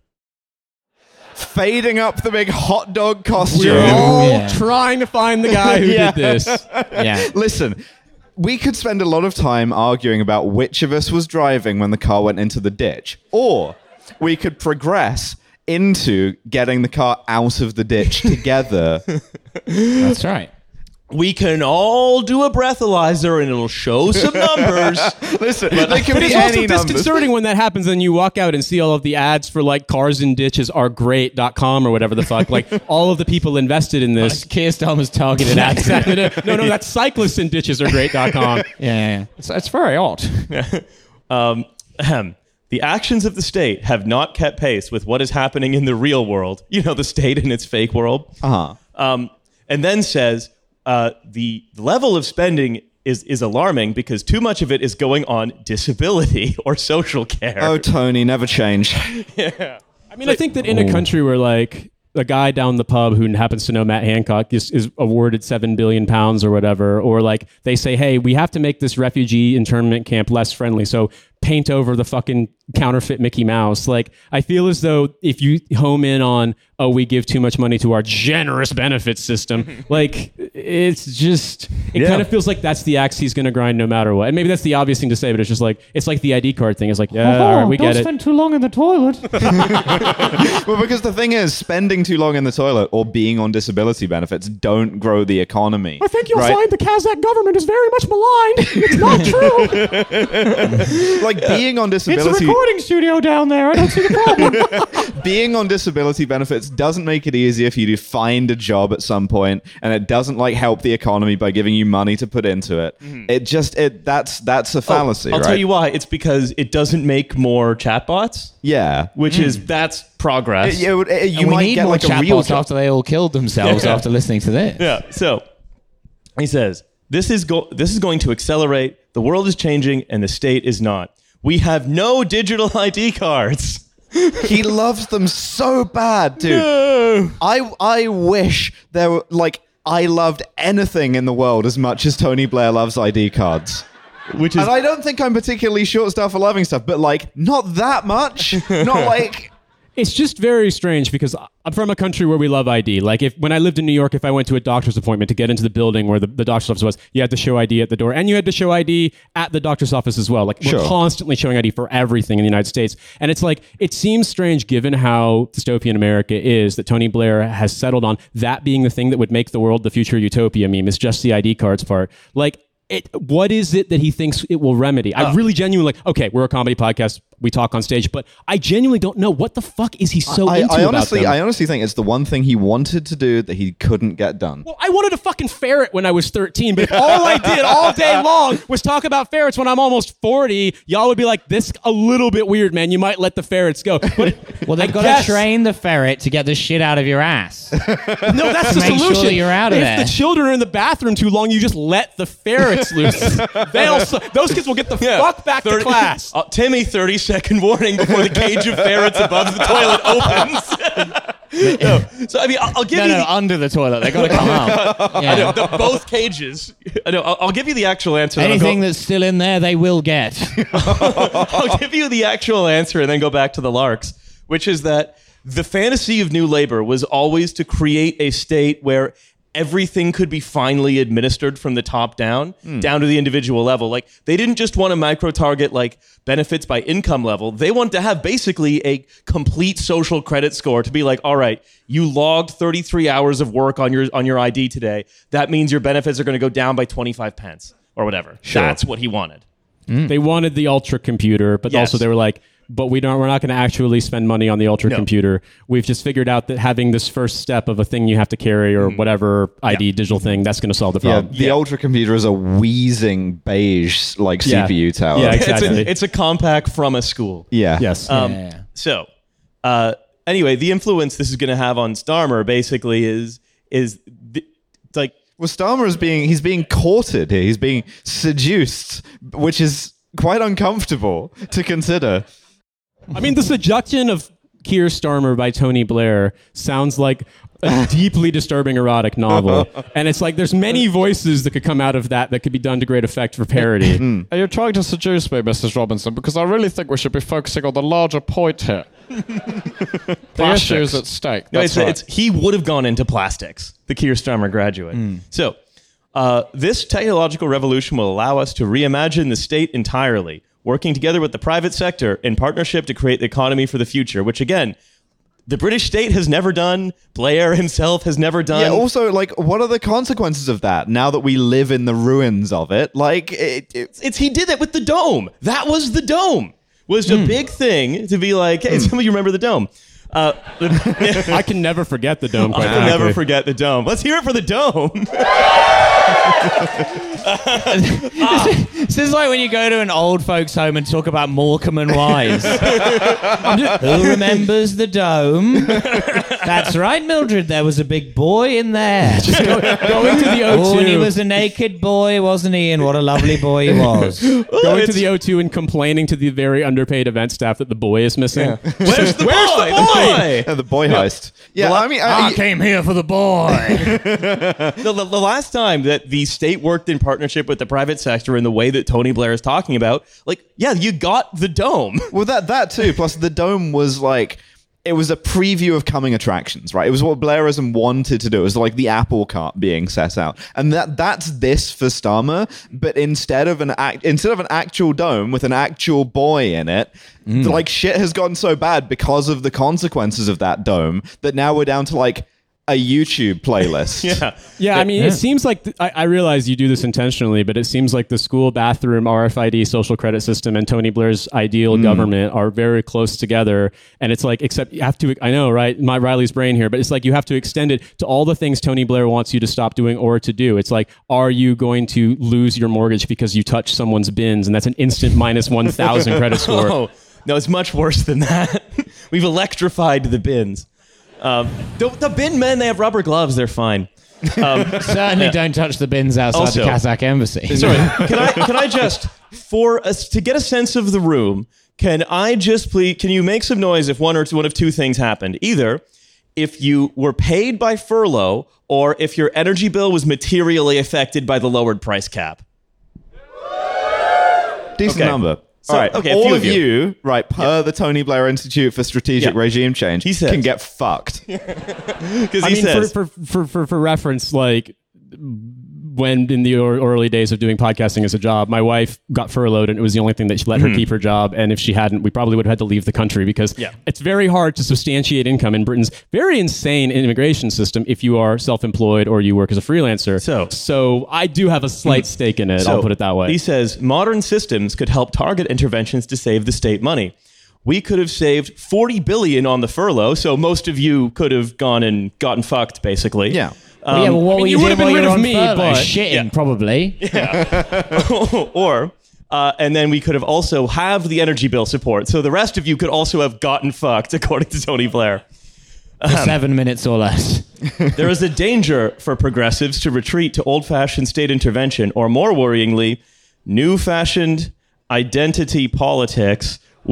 Fading up the big hot dog costume. We're all Yeah. trying to find the guy who Yeah. did this. Yeah. Listen, we could spend a lot of time arguing about which of us was driving when the car went into the ditch, or we could progress into getting the car out of the ditch together. That's right. We can all do a breathalyzer and it'll show some numbers. Listen, they can But be it's also numbers. disconcerting when that happens and you walk out and see all of the ads for like cars and ditches are great.com or whatever the fuck. Like all of the people invested in this. Keir Starmer's targeted Yeah, ads. exactly. No, no, that's cyclists and ditches are great.com. Yeah, yeah, yeah. It's, it's very odd. Um, ahem. the actions of the state have not kept pace with what is happening in the real world. You know, the state in its fake world. Uh-huh. Um, and then says uh, the level of spending is, is alarming because too much of it is going on disability or social care. Oh, Tony, never change. yeah, I mean, I think that in a country where like a guy down the pub who happens to know Matt Hancock is, is awarded seven billion pounds or whatever, or like they say, hey, we have to make this refugee internment camp less friendly, so paint over the fucking counterfeit Mickey Mouse. Like, I feel as though if you home in on, oh, we give too much money to our generous benefits system, like it's just, it Yeah. kind of feels like that's the axe he's going to grind no matter what. And maybe that's the obvious thing to say, but it's just like, it's like the ID card thing. It's like, yeah, all right, we get it. too long in the toilet. well, because the thing is, spending too long in the toilet or being on disability benefits don't grow the economy. I think you'll right? find the Kazakh government is very much maligned. It's not true. like being on disability It's a recording studio down there. I don't see the problem. being on disability benefits doesn't make it easier for you to find a job at some point and it doesn't like help the economy by giving you money to put into it it just it that's that's a fallacy Mm-hmm. I'll right tell you why. It's because it doesn't make more chatbots, yeah which is that's progress. It- it it- you And we might need get more like a real chatbots job. after they all killed themselves Yeah. after listening to this. Yeah. So he says this is go- this is going to accelerate. The world is changing, and the state is not. We have no digital ID cards. he loves them so bad dude i i wish there were like i loved anything in the world as much as tony blair loves id cards Which is and I don't think I'm particularly short stuff for loving stuff, but like not that much. Not like It's just very strange because I'm from a country where we love ID. Like if when I lived in New York, if I went to a doctor's appointment to get into the building where the, the doctor's office was, you had to show ID at the door, and you had to show ID at the doctor's office as well. Like we're constantly showing ID for everything in the United States, and it's like it seems strange given how dystopian America is that Tony Blair has settled on that being the thing that would make the world the future utopia meme is just the ID cards part. Like. It, what is it that he thinks it will remedy? I uh. really genuinely like. Okay, we're a comedy podcast. We talk on stage, but I genuinely don't know what the fuck is he so I, into I about honestly, them? I honestly think it's the one thing he wanted to do that he couldn't get done. well, I wanted a fucking ferret when I was 13, but all I did all day long was talk about ferrets when I'm almost 40, y'all would be like, this a little bit weird, man. You might let the ferrets go. But Well, they've got guess- to train the ferret to get the shit out of your ass. No, that's the make sure solution. that you're out of if there. the children are in the bathroom too long, you just let the ferrets loose. They'll, those kids will get the fuck back to 30 class. Uh, Timmy, 30 second warning before the cage of ferrets above the toilet opens. no. So, I mean, I'll, I'll give no, you no, the, under the toilet. They've got to come out. I know, the- both cages. I know, I'll, I'll give you the actual answer. then I'll go- Anything that's still in there, they will get. I'll give you the actual answer and then go back to the Larks, which is that the fantasy of New Labor was always to create a state where everything could be finally administered from the top down, hmm. down to the individual level. Like they didn't just want to micro target like benefits by income level. They wanted to have basically a complete social credit score to be like, all right, you logged 33 hours of work on your on your ID today. That means your benefits are going to go down by 25 pence or whatever. That's what he wanted. Hmm. They wanted the ultra computer, but Yes. also they were like, but we don't. We're not going to actually spend money on the ultra No. computer. We've just figured out that having this first step of a thing you have to carry or whatever ID digital thing that's going to solve the Yeah, problem. the ultra computer is a wheezing beige like Yeah. CPU tower. Yeah, It's Exactly. a, it's a compact from a school. yeah. Yes. Um, Yeah. So, uh, anyway, the influence this is going to have on Starmer basically is is th- like Well, Starmer is being he's being courted here. He's being seduced, which is quite uncomfortable to consider. I mean, the seduction of Keir Starmer by Tony Blair sounds like a deeply disturbing erotic novel. And it's like there's many voices that could come out of that that could be done to great effect for parody. Are you trying to seduce me, Mrs. Robinson? Because I really think we should be focusing on the larger point here. the Plastics. issues at stake. No, That's it's, right. it's he would have gone into plastics, the Keir Starmer graduate. So, uh, this technological revolution will allow us to reimagine the state entirely, working together with the private sector in partnership to create the economy for the future. Which again, the British state has never done. Blair himself has never done. Yeah. Also, like, what are the consequences of that now that we live in the ruins of it? Like, it, it, it's he did it with the dome. That was the dome. Was a big thing to be like, hey, some of you remember the dome. Uh, I can never forget the dome. Quite I will never frankly. forget the dome. Let's hear it for the dome. This is like when you go to an old folks' home and talk about Morecambe and Wise. Who remembers the dome? That's right, Mildred. There was a big boy in there. Going to the Oh, and he O2, was a naked boy, wasn't he? And what a lovely boy he was. going to the O2 and complaining to the very underpaid event staff that the boy is missing. Where's the Where's boy? the boy? the boy heist. Yeah. I mean, I, I came here for the boy. the, the, the last time that the state worked in partnership with the private sector in the way that Tony Blair is talking about, like, yeah, you got the dome. Well, that that too. Plus, the dome was like it was a preview of coming attractions, right? It was what Blairism wanted to do. It was like the apple cart being set out, and that that's this for Starmer. But instead of an act, instead of an actual dome with an actual boy in it, mm. like shit has gotten so bad because of the consequences of that dome that now we're down to like a YouTube playlist. Yeah. Yeah, I mean, it seems like th- I, I realize you do this intentionally, but it seems like the school bathroom RFID social credit system and Tony Blair's ideal mm. government are very close together. And it's like, except you have to, I know, right? My Riley's brain here, but it's like you have to extend it to all the things Tony Blair wants you to stop doing or to do. It's like, are you going to lose your mortgage because you touch someone's bins? And that's an instant minus 1,000 credit score. Oh, no, it's much worse than that. We've electrified the bins. Um, the, the bin men, they have rubber gloves. They're fine. Certainly don't touch the bins outside Also- the Kazakh embassy. Sorry, can I can I just for us to get a sense of the room? Can I just please? Can you make some noise if one or two, one of two things happened? Either if you were paid by furlough, or if your energy bill was materially affected by the lowered price cap. Decent Okay. number. So- All right. okay, all of you. you, right, per the Tony Blair Institute for Strategic Yeah. Regime Change, He says- can get fucked. Because I he mean, says, for, for, for, for, for reference, like when in the early days of doing podcasting as a job, my wife got furloughed and it was the only thing that she let her mm-hmm. keep her job. And if she hadn't, we probably would have had to leave the country because Yeah. it's very hard to substantiate income in Britain's very insane immigration system if you are self employed or you work as a freelancer. So- so I do have a slight mm-hmm. stake in it. I'll put it that way. He says modern systems could help target interventions to save the state money. We could have saved 40 billion on the furlough, so most of you could have gone and gotten fucked, basically. Yeah. Well, yeah, well, what I mean, were you you, would've been rid of me, but- Shitting, probably. or uh, and then we could have also have the energy bill support. So the rest of you could also have gotten fucked, according to Tony Blair. For seven minutes or less. there is a danger for progressives to retreat to old-fashioned state intervention, or more worryingly, new-fashioned identity politics.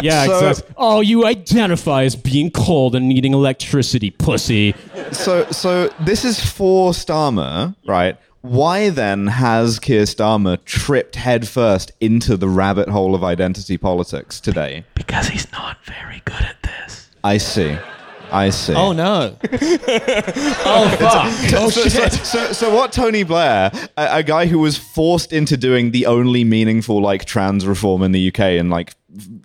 yeah, So- exactly. Oh, you identify as being cold and needing electricity, pussy. so, so this is for Starmer, right? Why then has Keir Starmer tripped headfirst into the rabbit hole of identity politics today? because he's not very good at this. I see. I see. Oh, no. Oh fuck! oh, so, so, so, so what Tony Blair, a, a guy who was forced into doing the only meaningful like trans reform in the UK and like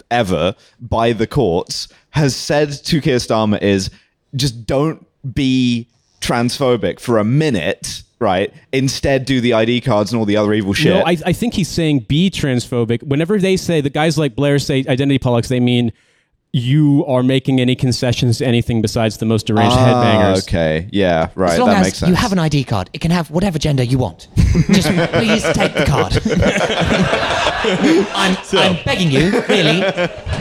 ever by the courts, has said to Keir Starmer is just don't be transphobic for a minute, right? Instead, do the ID cards and all the other evil shit. No, I, I think he's saying be transphobic. Whenever they say the guys like Blair say identity politics, they mean you are making any concessions to anything besides the most deranged Ah, headbangers. okay, yeah, right. As long that as makes sense. you have an ID card, it can have whatever gender you want. Just please take the card. I'm, I'm begging you, really.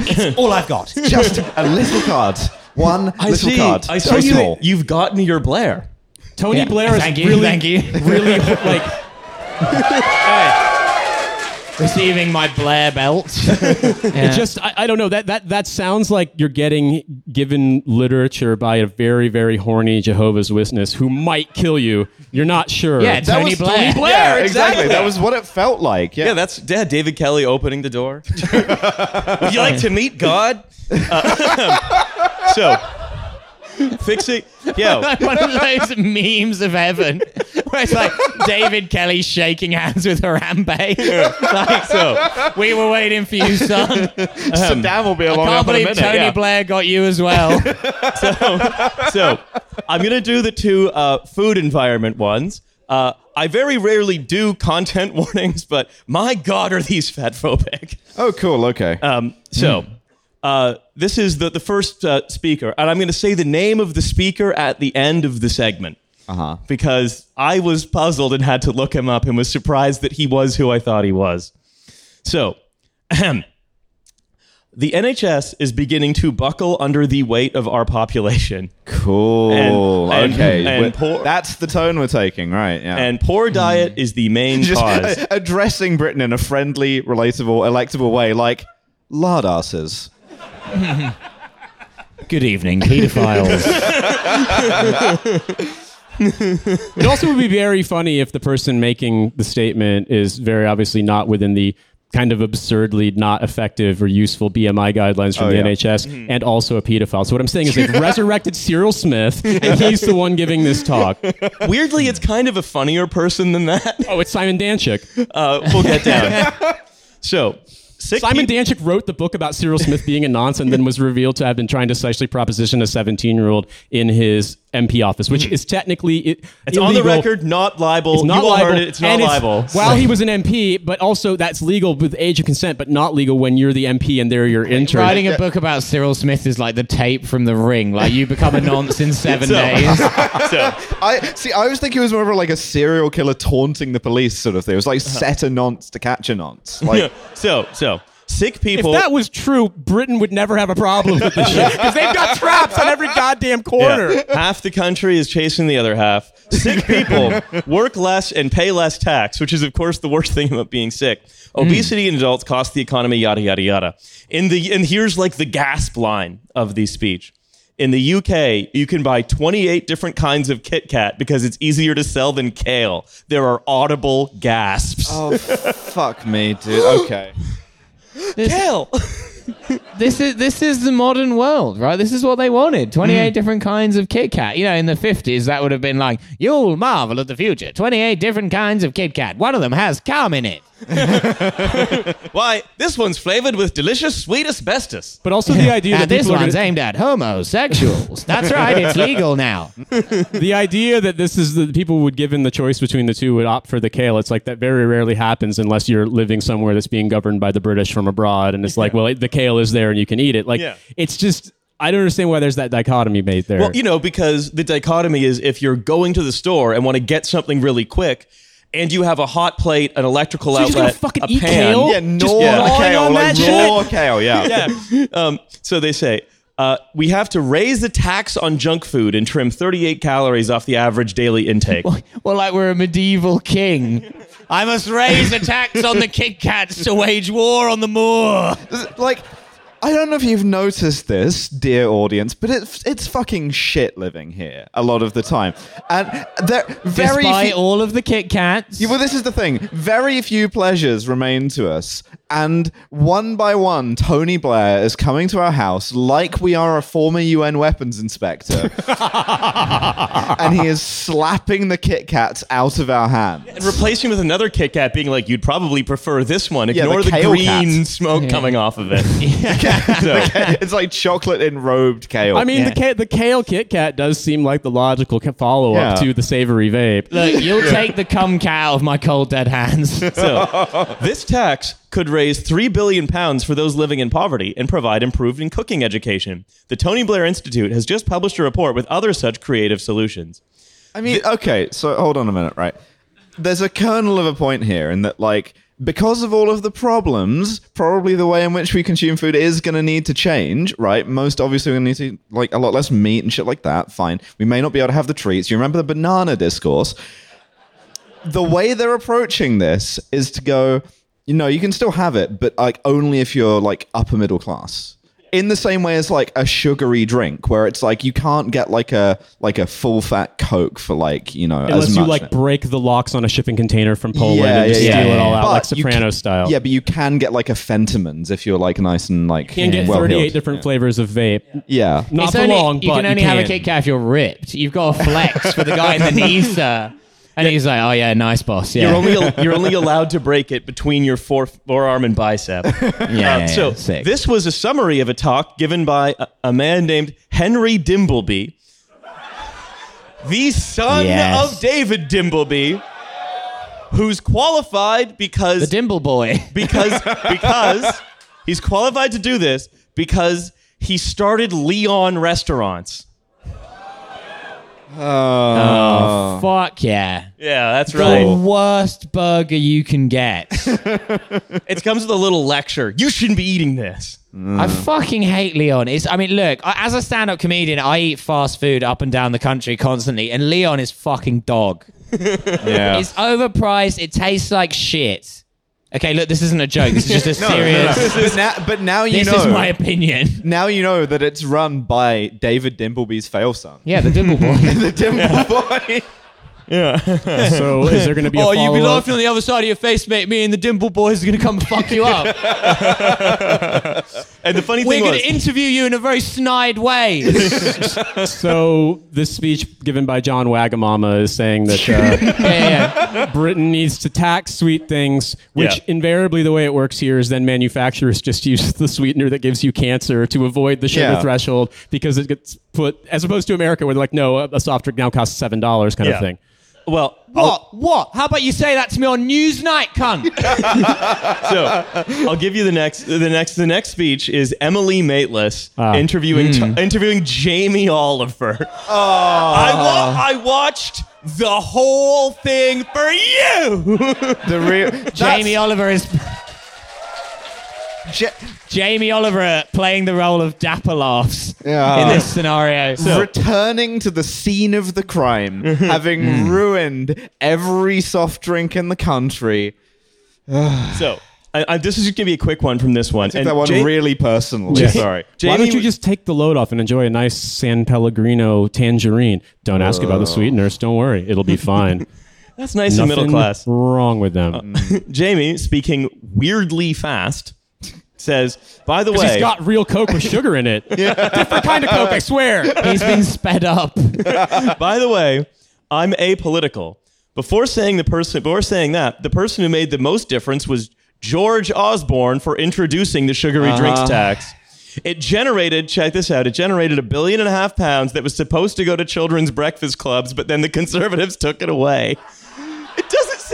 It's all I've got. just a little card, one I little see. card, I so see. small. You've gotten your Blair. Tony Yeah. Blair is Thank you, really, thank you. really like. receiving my Blair belt. It just I, I don't know that that that sounds like you're getting given literature by a very very horny Jehovah's Witness who might kill you. You're not sure. Yeah, That Tony was Blair. Tony Blair. Yeah, exactly. exactly. That was what it felt like. Yeah. Yeah, that's yeah, David Kelly opening the door. Would you like to meet God? Uh, so, fixing. Yeah, like one of those memes of heaven where it's like David Kelly shaking hands with Harambe. like, so we were waiting for you, son. Saddam will be along Can't up in a believe minute. Tony yeah. Blair got you as well. so I'm gonna do the two uh, food environment ones. Uh, I very rarely do content warnings, but my God, are these fat phobic? Oh, cool. Okay. Um, so, uh, this is the, the first uh, speaker, and I'm going to say the name of the speaker at the end of the segment. Uh-huh. Because I was puzzled and had to look him up and was surprised that he was who I thought he was. So, ahem. the NHS is beginning to buckle under the weight of our population. Cool. and- okay. and poor- That's the tone we're taking, right? Yeah. And poor diet is the main just cause. addressing Britain in a friendly, relatable, electable way, like lard asses. Good evening, pedophiles. It also would be very funny if the person making the statement is very obviously not within the kind of absurdly not effective or useful BMI guidelines from Oh, the yeah. NHS and also a pedophile. So what I'm saying is they've resurrected Cyril Smith and he's the one giving this talk. Weirdly, it's kind of a funnier person than that. Oh, it's Simon Danczuk. Uh, we'll get down. so, sick Simon peop- Danczuk wrote the book about Cyril Smith being a nonce and then was revealed to have been trying to sexually proposition a 17 year old in his MP office, which hmm. is technically it, It's on the record, not libel. It's not you libel. heard it. It's not and libel. While he was an MP, but also that's legal with age of consent, but not legal when you're the MP and they're your intern. Writing a book about Cyril Smith is like the tape from the ring. Like you become a nonce in seven So- days. so, I see. I was thinking it was more of like a serial killer taunting the police sort of thing. It was like uh-huh. set a nonce to catch a nonce. Like, so, so sick people. if that was true, Britain would never have a problem with this shit because they've got traps on every goddamn corner. Yeah. half the country is chasing the other half. Sick people work less and pay less tax, which is, of course, the worst thing about being sick. Hmm. Obesity in adults costs the economy, yada yada yada. In the and here's like the gasp line of the speech. In the UK, you can buy 28 different kinds of Kit Kat because it's easier to sell than kale. There are audible gasps. oh fuck me, dude. Okay. Kale. This is this is the modern world, right? This is what they wanted. Twenty eight mm. different kinds of Kit Kat. You know, in the fifties, that would have been like, "You'll marvel at the future." Twenty eight different kinds of Kit Kat. One of them has cum in it. Why, this one's flavored with delicious sweet asbestos. But also the idea that this people are one's gonna- aimed at homosexuals. That's right, it's legal now. the idea that this is the people would given the choice between the two would opt for the kale. It's like that very rarely happens unless you're living somewhere that's being governed by the British from abroad, and it's like, well, the kale is there and you can eat it. Like, Yeah. it's just I don't understand why there's that dichotomy made there. Well, you know, because the dichotomy is if you're going to the store and want to get something really quick, and you have a hot plate, an electrical So you're just outlet, fucking a eat pan. kale? Yeah, Just yeah. on a gnawing kale, on like that raw kale. Yeah. yeah. Um, so they say uh, we have to raise the tax on junk food and trim 38 calories off the average daily intake. Well, like we're a medieval king. I must raise a tax on the Kit Kats to wage war on the moor. like I don't know if you've noticed this, dear audience, but it's it's fucking shit living here a lot of the time, and there very Despite few, all of the Kit Kats. Yeah, well, this is the thing. Very few pleasures remain to us. And one by one, Tony Blair is coming to our house like we are a former UN weapons inspector. and he is slapping the Kit Kats out of our hands. and replacing with another Kit Kat, being like, you'd probably prefer this one. Yeah, Ignore the the, green cat. smoke coming off of it. it's like chocolate enrobed kale. I mean, Yeah. the ca- the kale Kit Kat does seem like the logical follow up Yeah. to the savory vape. Look, you'll take the cum cat out of my cold dead hands. So, this tax could raise 3 billion pounds for those living in poverty and provide improved in cooking education. The Tony Blair Institute has just published a report with other such creative solutions. I mean, okay, so hold on a minute, right? There's a kernel of a point here in that, like, because of all of the problems, probably the way in which we consume food is going to need to change, right? Most obviously, we're going to need to, like, a lot less meat and shit like that. Fine. We may not be able to have the treats. You remember the banana discourse? The way they're approaching this is to go, You know, you can still have it, but like only if you're like upper middle class. In the same way as like a sugary drink, where it's like you can't get like a like a full fat Coke for like you know Unless as you like break the locks on a shipping container from Poland Yeah, and just yeah, steal yeah, it all yeah. out like But you Soprano can- style. Yeah, but you can get like a Fentimans if you're like nice and like You can get well-heeled. 38 different flavors of vape. Yeah. Not It's for only- long, you but can only have a can. Kit Kat if you're ripped. You've got to flex for the guy in the knees, sir. And he's like, "Oh yeah, nice boss. Yeah, You're only you're only allowed to break it between your fore, forearm and bicep. yeah, Uh, yeah, so. Sick. this was a summary of a talk given by a, a man named Henry Dimbleby, the son Yes. of David Dimbleby, who's qualified because the Dimble boy. because because he's qualified to do this because he started Leon restaurants. Oh, oh, fuck yeah. Yeah, that's right. The worst burger you can get. It comes with a little lecture. You shouldn't be eating this. I fucking hate Leon. It's, I mean, look, I, as a stand-up comedian, I eat fast food up and down the country constantly, and Leon is fucking dog. Yeah. It's overpriced. It tastes like shit. Okay, look, this isn't a joke. This is just a serious. but, now, but now you know. This know. is my opinion. now you know that it's run by David Dimbleby's fail son. Yeah, the Dimble boy. the Dimble boy. So is there going to be oh, you'll be laughing on the other side of your face, mate. Me and the Dimple boys are gonna come and fuck you up. And the funny thing is, We're thing gonna interview you in a very snide way. So this speech given by John Wagamama is saying that uh, yeah, yeah. Britain needs to tax sweet things, which Yeah. invariably the way it works here is then manufacturers just use the sweetener that gives you cancer to avoid the sugar Yeah. threshold because it gets put as opposed to America where they're like, no, a, a soft drink now costs seven dollars kind Yeah. of thing. Well, What? What? How about you say that to me on Newsnight, cunt? so I'll give you the next. The next. The next speech is Emily Maitlis Ah. interviewing interviewing Jamie Oliver. I wa- I watched the whole thing for you. The real Jamie Oliver is Ja- Jamie Oliver playing the role of Dapper Laughs Yeah. in this scenario. returning to the scene of the crime, mm-hmm. having mm. ruined every soft drink in the country. so I, I, this is just gonna be a quick one from this one. Took that one Ja- really personal. Ja- Sorry. Why don't you just take the load off and enjoy a nice San Pellegrino tangerine? Don't ask about the sweeteners. Oh. Don't worry, it'll be fine. That's nice and middle Nothing class. wrong with them. Uh, Jamie, speaking weirdly fast, says, "By the way, He's got real Coke with sugar in it. Different kind of Coke, I swear. He's been sped up. By the way, I'm apolitical. Before saying the person, before saying that, the person who made the most difference was George Osborne for introducing the sugary uh-huh. drinks tax. It generated, check this out, it generated a billion and a half pounds that was supposed to go to children's breakfast clubs, but then the conservatives took it away.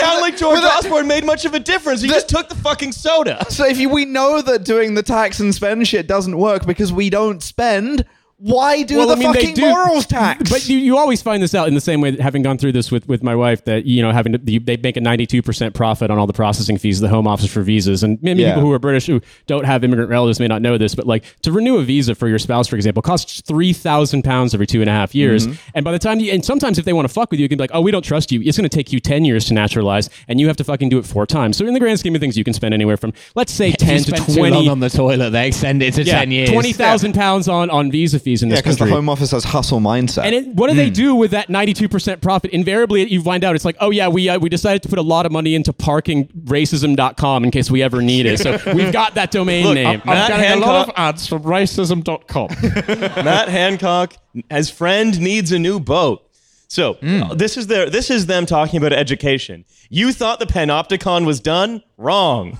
Sound like George that- Osborne made much of a difference. He just took the fucking soda. So if you, we know that doing the tax and spend shit doesn't work because we don't spend, why do the fucking morals tax? But you, you always find this out in the same way that having gone through this with, with my wife that, you know, having to, you, they make a 92% profit on all the processing fees, of the home office for visas. And maybe Yeah. people who are British who don't have immigrant relatives may not know this, but like to renew a visa for your spouse, for example, costs 3,000 pounds every two and a half years. Mm-hmm. And by the time you, and sometimes if they want to fuck with you, you can be like, oh, we don't trust you. It's going to take you 10 years to naturalize and you have to fucking do it four times. So in the grand scheme of things, you can spend anywhere from, let's say, 10 to spent 20. too long on the toilet, they extend it to yeah, 10 years. 20,000 pounds on, on visa fees in yeah, this because the. Home Office has hustle mindset. And it, what do they do with that 92% profit? Invariably, you find out it's like, oh, yeah, we, uh, we decided to put a lot of money into parking racism.com in case we ever need it. So we've got that domain Look, name. I'm- Matt Getting a Hancock- lot of ads from racism.com. Matt Hancock, as friend, needs a new boat. So uh, this is their this is them talking about education. You thought the Panopticon was done? Wrong.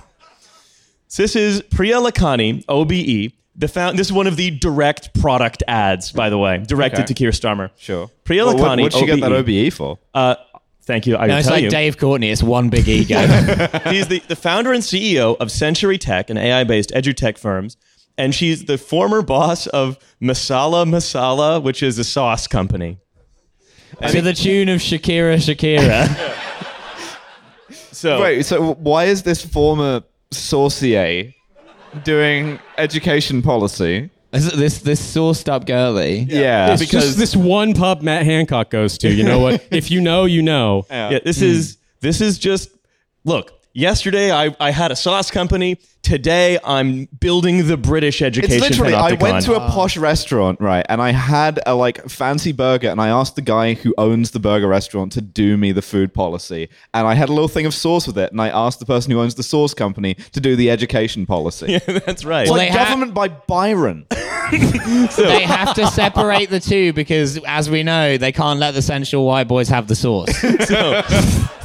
So this is Priya Lakhani, OBE. The found, this is one of the direct product ads, by the way, directed Okay. to Keir Starmer. sure. Priya Well, what, Lakhani, what'd she get that OBE. OBE for? Uh, thank you. I No, it's tell like you. Dave Courtney. It's one big ego. She's the, the founder and CEO of Century Tech, an AI based edutech firms. And she's the former boss of Masala Masala, which is a sauce company. to the tune of Shakira, Shakira. So Wait, so why is this former saucier doing education policy? this this, this sauced up girly. Yeah. it's because- just this one pub Matt Hancock goes to. You know what? if you know, you know. Yeah, this hmm. is this is just look. Yesterday, I, I had a sauce company. Today, I'm building the British education. It's literally, I went to a posh restaurant, right, and I had a like fancy burger, and I asked the guy who owns the burger restaurant to do me the food policy, and I had a little thing of sauce with it, and I asked the person who owns the sauce company to do the education policy. Yeah, That's right. It's Well, like they ha- government by Byron. they have to separate the two because, as we know, they can't let the sensual white boys have the sauce. so,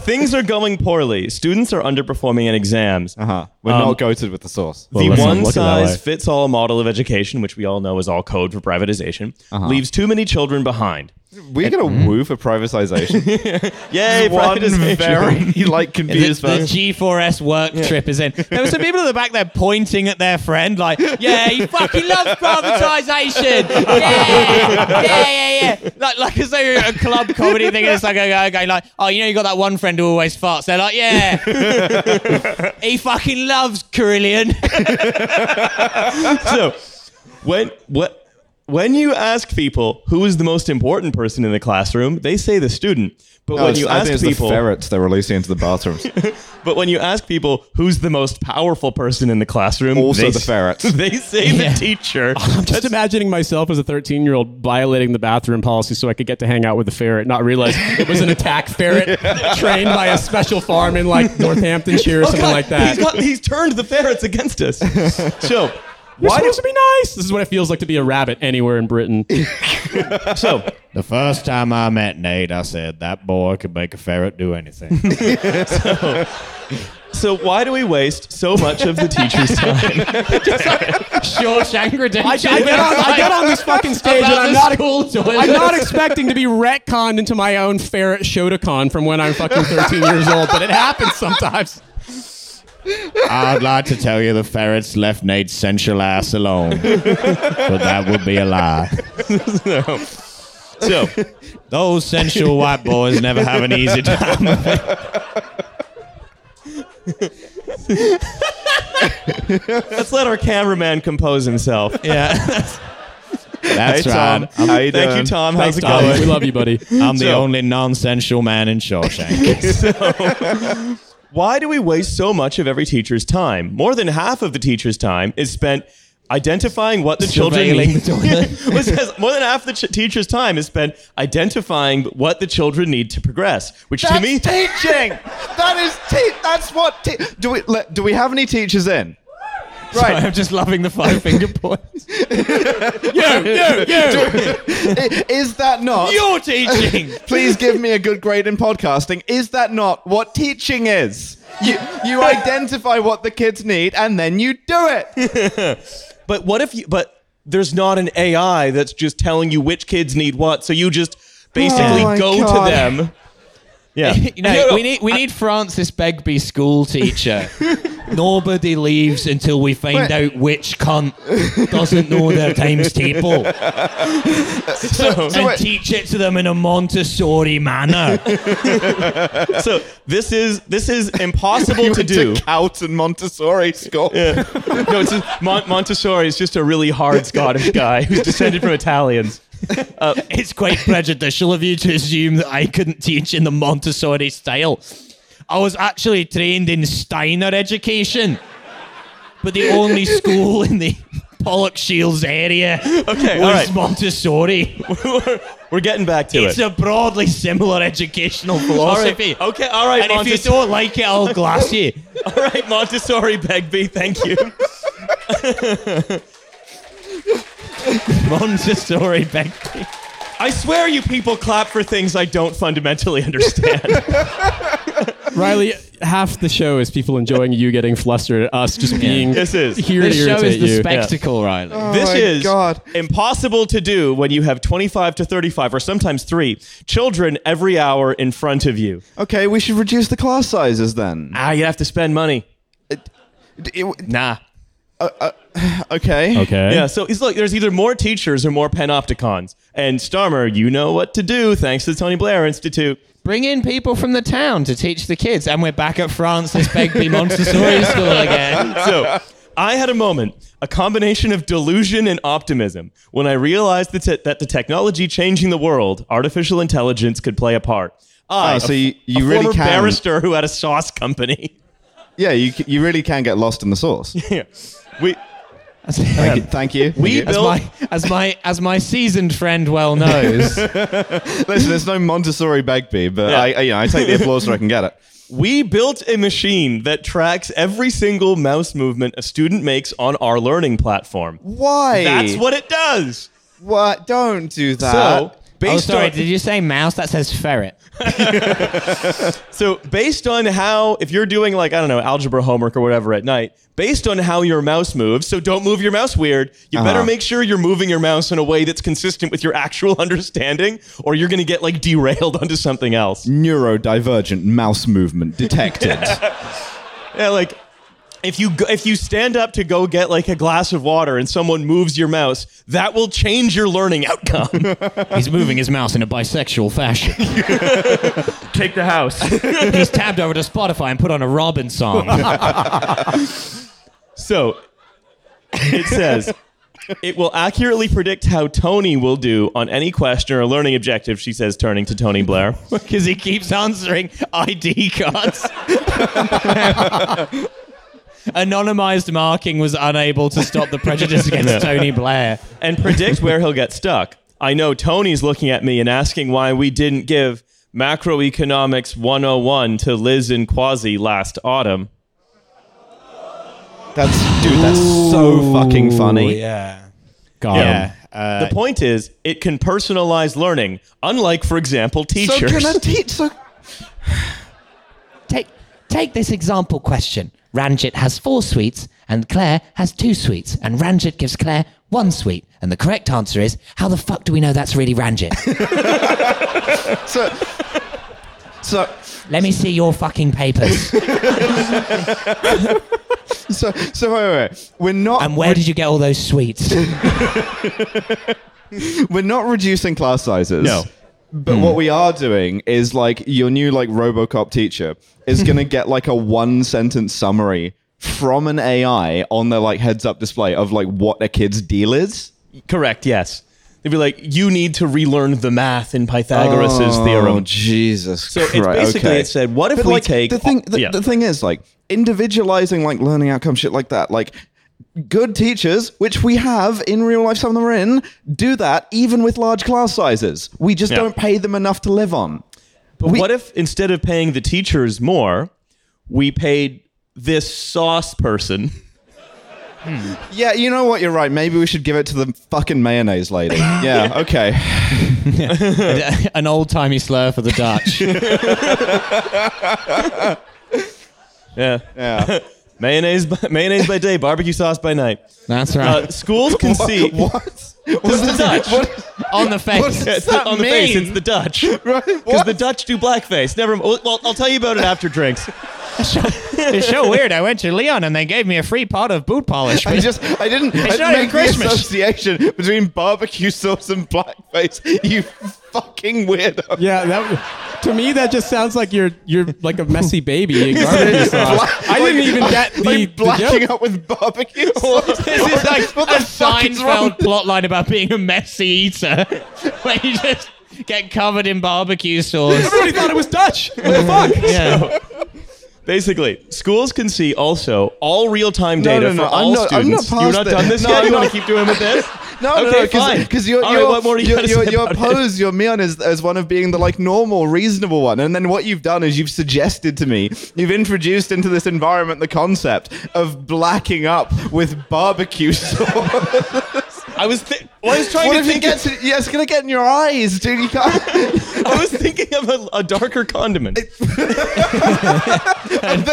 things are going poorly. Students are underperforming in exams. Uh huh. We're Um, not goated with the sauce. Well, the let's not one look at it that way. size fits all model of education, which we all know is all code for privatization, leaves too many children behind. We're gonna mm-hmm. woo for privatization. Yay, One privatization. very like the, confused the person. G4S work trip is in. There were some people at the back there pointing at their friend, like, "Yeah, he fucking loves privatization. Yeah, yeah, yeah, yeah." Like, like as though you're at a club comedy thing. And it's like a guy going like, "Oh, you know, you got that one friend who always farts." They're like, "Yeah, he fucking loves Carillion." so when what when you ask people who is the most important person in the classroom, they say the student. But No, when it's- you I ask think it's people, the ferrets they're releasing into the bathrooms. but when you ask people who's the most powerful person in the classroom, Also they the ferrets. They say Yeah. the teacher. I'm just imagining myself as a 13 year old violating the bathroom policy so I could get to hang out with the ferret, not realize it was an attack ferret trained by a special farm in like Northamptonshire or something God, like that. He's, got, he's turned the ferrets against us. so You're why supposed do to be nice. This is what it feels like to be a rabbit anywhere in Britain. so The first time I met Nate, I said that boy could make a ferret do anything. so why do we waste so much of the teacher's time? Shawshank Redemption. I, I get on, I get on this fucking stage and I'm not, school toilet. I'm not expecting to be retconned into my own ferret Shawshank from when I'm fucking 13 years old, but it happens sometimes. I'd like to tell you the ferrets left Nate's sensual ass alone, but that would be a lie. so Those sensual white boys never have an easy time. let's let our cameraman compose himself. Yeah. That's Hey, Tom. right. I'm, How you Thank doing? you, Tom. Thanks, How's it Tom. going? We love you, buddy. I'm the So- only non-sensual man in Shawshank. Why do we waste so much of every teacher's time? More than half of the teacher's time is spent identifying what the children need. the toilet. Well, it says more than half the ch- teacher's time is spent identifying what the children need to progress, which to me teaching. That is te- That's what. Te- do we le- do we have any teachers in? Sorry, I'm just loving the five finger points. I- Is that not? You're teaching. Please give me a good grade in podcasting. Is that not what teaching is? You you identify what the kids need and then you do it. But what if you? But there's not an AI that's just telling you which kids need what, so you just basically Oh my go God. to them. Yeah, you know, we need we need Francis Begbie school teacher. Nobody leaves until we find Wait. out which cunt doesn't know their times table So and wait, teach it to them in a Montessori manner. so this is this is impossible you to went do. to Cowton Montessori school. no, it's just, Mon- Montessori is just a really hard Scottish guy who's descended from Italians. Uh, it's quite prejudicial of you to assume that I couldn't teach in the Montessori style. I was actually trained in Steiner education, but the only school in the Pollokshields area Okay, was all right. Montessori. we're, we're getting back to It's it. It's a broadly similar educational all right. philosophy. Okay, all right, And if you don't like it, I'll glass you. all right, Montessori Begbie, thank you. Montessori Begbie. I swear you people clap for things I don't fundamentally understand. Riley, half the show is people enjoying you getting flustered at us just being This is. here This to show irritate is the you. spectacle, Riley. this my is God. impossible to do when you have 25 to 35 or sometimes 3 children every hour in front of you. Okay, we should reduce the class sizes then. Ah, you have to spend money. It- Nah. okay. Okay. Yeah, so it's look, there's either more teachers or more panopticons. And Starmer, you know what to do thanks to the Tony Blair Institute. Bring in people from the town to teach the kids, and we're back at Francis Begbie Montessori School again. So I had a moment, a combination of delusion and optimism, when I realized that, te- that the technology changing the world, artificial intelligence, could play a part. I, Oh, so you- you a really former can- barrister who had a sauce company. Yeah, you you really can get lost in the sauce. Yeah. We Thank you. Thank you. we As built my, as my as my seasoned friend well knows. Listen, there's no Montessori Begbie, but Yeah. I, I, you know, I take the applause where I can get it. we built a machine that tracks every single mouse movement a student makes on our learning platform. Why? That's what it does. What? Don't do that. So, oh sorry, on did you say mouse? That says ferret. So, based on how, if you're doing like, I don't know, algebra homework or whatever at night, based on how your mouse moves, so don't move your mouse weird, you better Uh-huh. make sure you're moving your mouse in a way that's consistent with your actual understanding, or you're going to get like derailed onto something else. neurodivergent mouse movement detected. Yeah, like. If you if you stand up to go get like a glass of water and someone moves your mouse, that will change your learning outcome. He's moving his mouse in a bisexual fashion. Take the house. He's tabbed over to Spotify and put on a Robyn song. So it says it will accurately predict how Tony will do on any question or learning objective, she says, turning to Tony Blair. Because he keeps answering ID cards. Anonymized marking was unable to stop the prejudice against Tony Blair. and predict where he'll get stuck. I know Tony's looking at me and asking why we didn't give Macroeconomics 101 to Liz and Kwasi last autumn. That's dude. That's so fucking funny. Yeah. Got Yeah. him. Uh, the point is, it can personalize learning, unlike, for example, teachers. So can a teach? So Take, take this example question. Ranjit has four sweets and Claire has two sweets, and Ranjit gives Claire one sweet. And the correct answer is, how the fuck do we know that's really Ranjit? so so Let me see your fucking papers. so so wait, wait, wait. We're not. And where did you get all those sweets? We're not reducing class sizes. No. But hmm. what we are doing is like your new like RoboCop teacher is going to get like a one sentence summary from an AI on their like heads up display of like what a kid's deal is. Correct, yes. They'd be like, you need to relearn the math in Pythagoras' Oh theorem. Jesus So it's basically okay. it said, what if But we like take the thing? The, yeah. the thing is like individualizing like learning outcome shit like that. Like good teachers, which we have in real life, some of them are in, do that even with large class sizes. We just Yeah. don't pay them enough to live on. But we- what if instead of paying the teachers more, we paid this sauce person? Yeah, you know what? You're right. Maybe we should give it to the fucking mayonnaise lady. Yeah, okay. An old timey slur for the Dutch. Yeah. Yeah. Mayonnaise, by, mayonnaise by day, barbecue sauce by night. That's right. Uh, schools can see. what? It's the Dutch. On the face. what- It's that the, on the face, it's the Dutch. Right? Because the Dutch do blackface. Never. Well, well, I'll tell you about it after drinks. it's so weird. I went to Leon and they gave me a free pot of boot polish. I just, I didn't, I not didn't even make the Christmas. association between barbecue sauce and blackface. You fucking weirdo. Yeah, that to me that just sounds like you're you're like a messy baby in garbage sauce. I didn't even get the, like the blacking joke. up with barbecue sauce. This is like What a the fuck is wrong Seinfeld plotline about being a messy eater, where you just get covered in barbecue sauce. Everybody thought it was Dutch. What the mm. fuck? Yeah. Basically, schools can see also all real-time data no, no, for I'm all not- I'm not students. You're not it. done this No, yet. I'm You want not- to keep doing with this? No, Okay, no, fine. because your All right, your what you your, your, your it? pose, your me on as as one of being the like normal, reasonable one, and then what you've done is you've suggested to me, you've introduced into this environment the concept of blacking up with barbecue sauce. I was, thi- well, I was trying what to if it gets? in- Yeah, it's gonna get in your eyes, dude. You can't. I was thinking of a, a darker condiment. the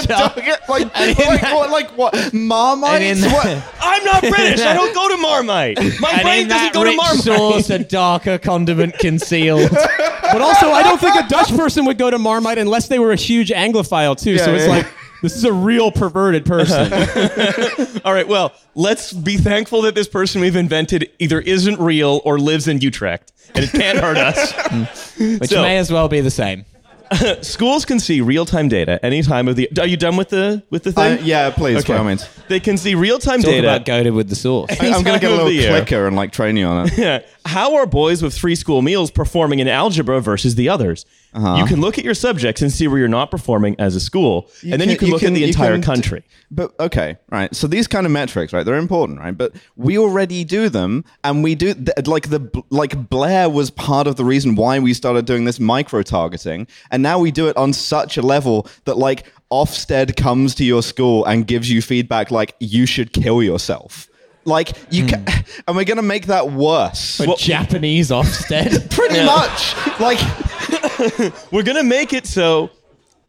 dog, like, in like, that- what, like what? Marmite? And in what? I'm not British. I don't go to Marmite. My And brain in doesn't that go to rich Marmite. sauce, a darker condiment concealed. But also, I don't think a Dutch person would go to Marmite unless they were a huge Anglophile too. so Yeah, it's yeah. like this is a real perverted person. All right, well, let's be thankful that this person we've invented either isn't real or lives in Utrecht, and it can't hurt us. Which So- may as well be the same. Schools can see real-time data any time of the. Are you done with the with the Uh, thing? yeah, please, by all means. They can see real-time Talk data. about goaded with the sauce. I- I'm gonna get a of little year. clicker and like train you on it. Yeah. How are boys with three school meals performing in algebra versus the others? You uh-huh. can look at your subjects and see where you're not performing as a school, and then you can, look at the entire can- country. But okay, right. So these kind of metrics, right? They're important, right? But we already do them, and we do th- like the like Blair was part of the reason why we started doing this micro targeting, and now we do it on such a level that like Ofsted comes to your school and gives you feedback like you should kill yourself. Like you hmm. can, and we're gonna make that worse. A Japanese Ofsted. Pretty much, like We're gonna make it so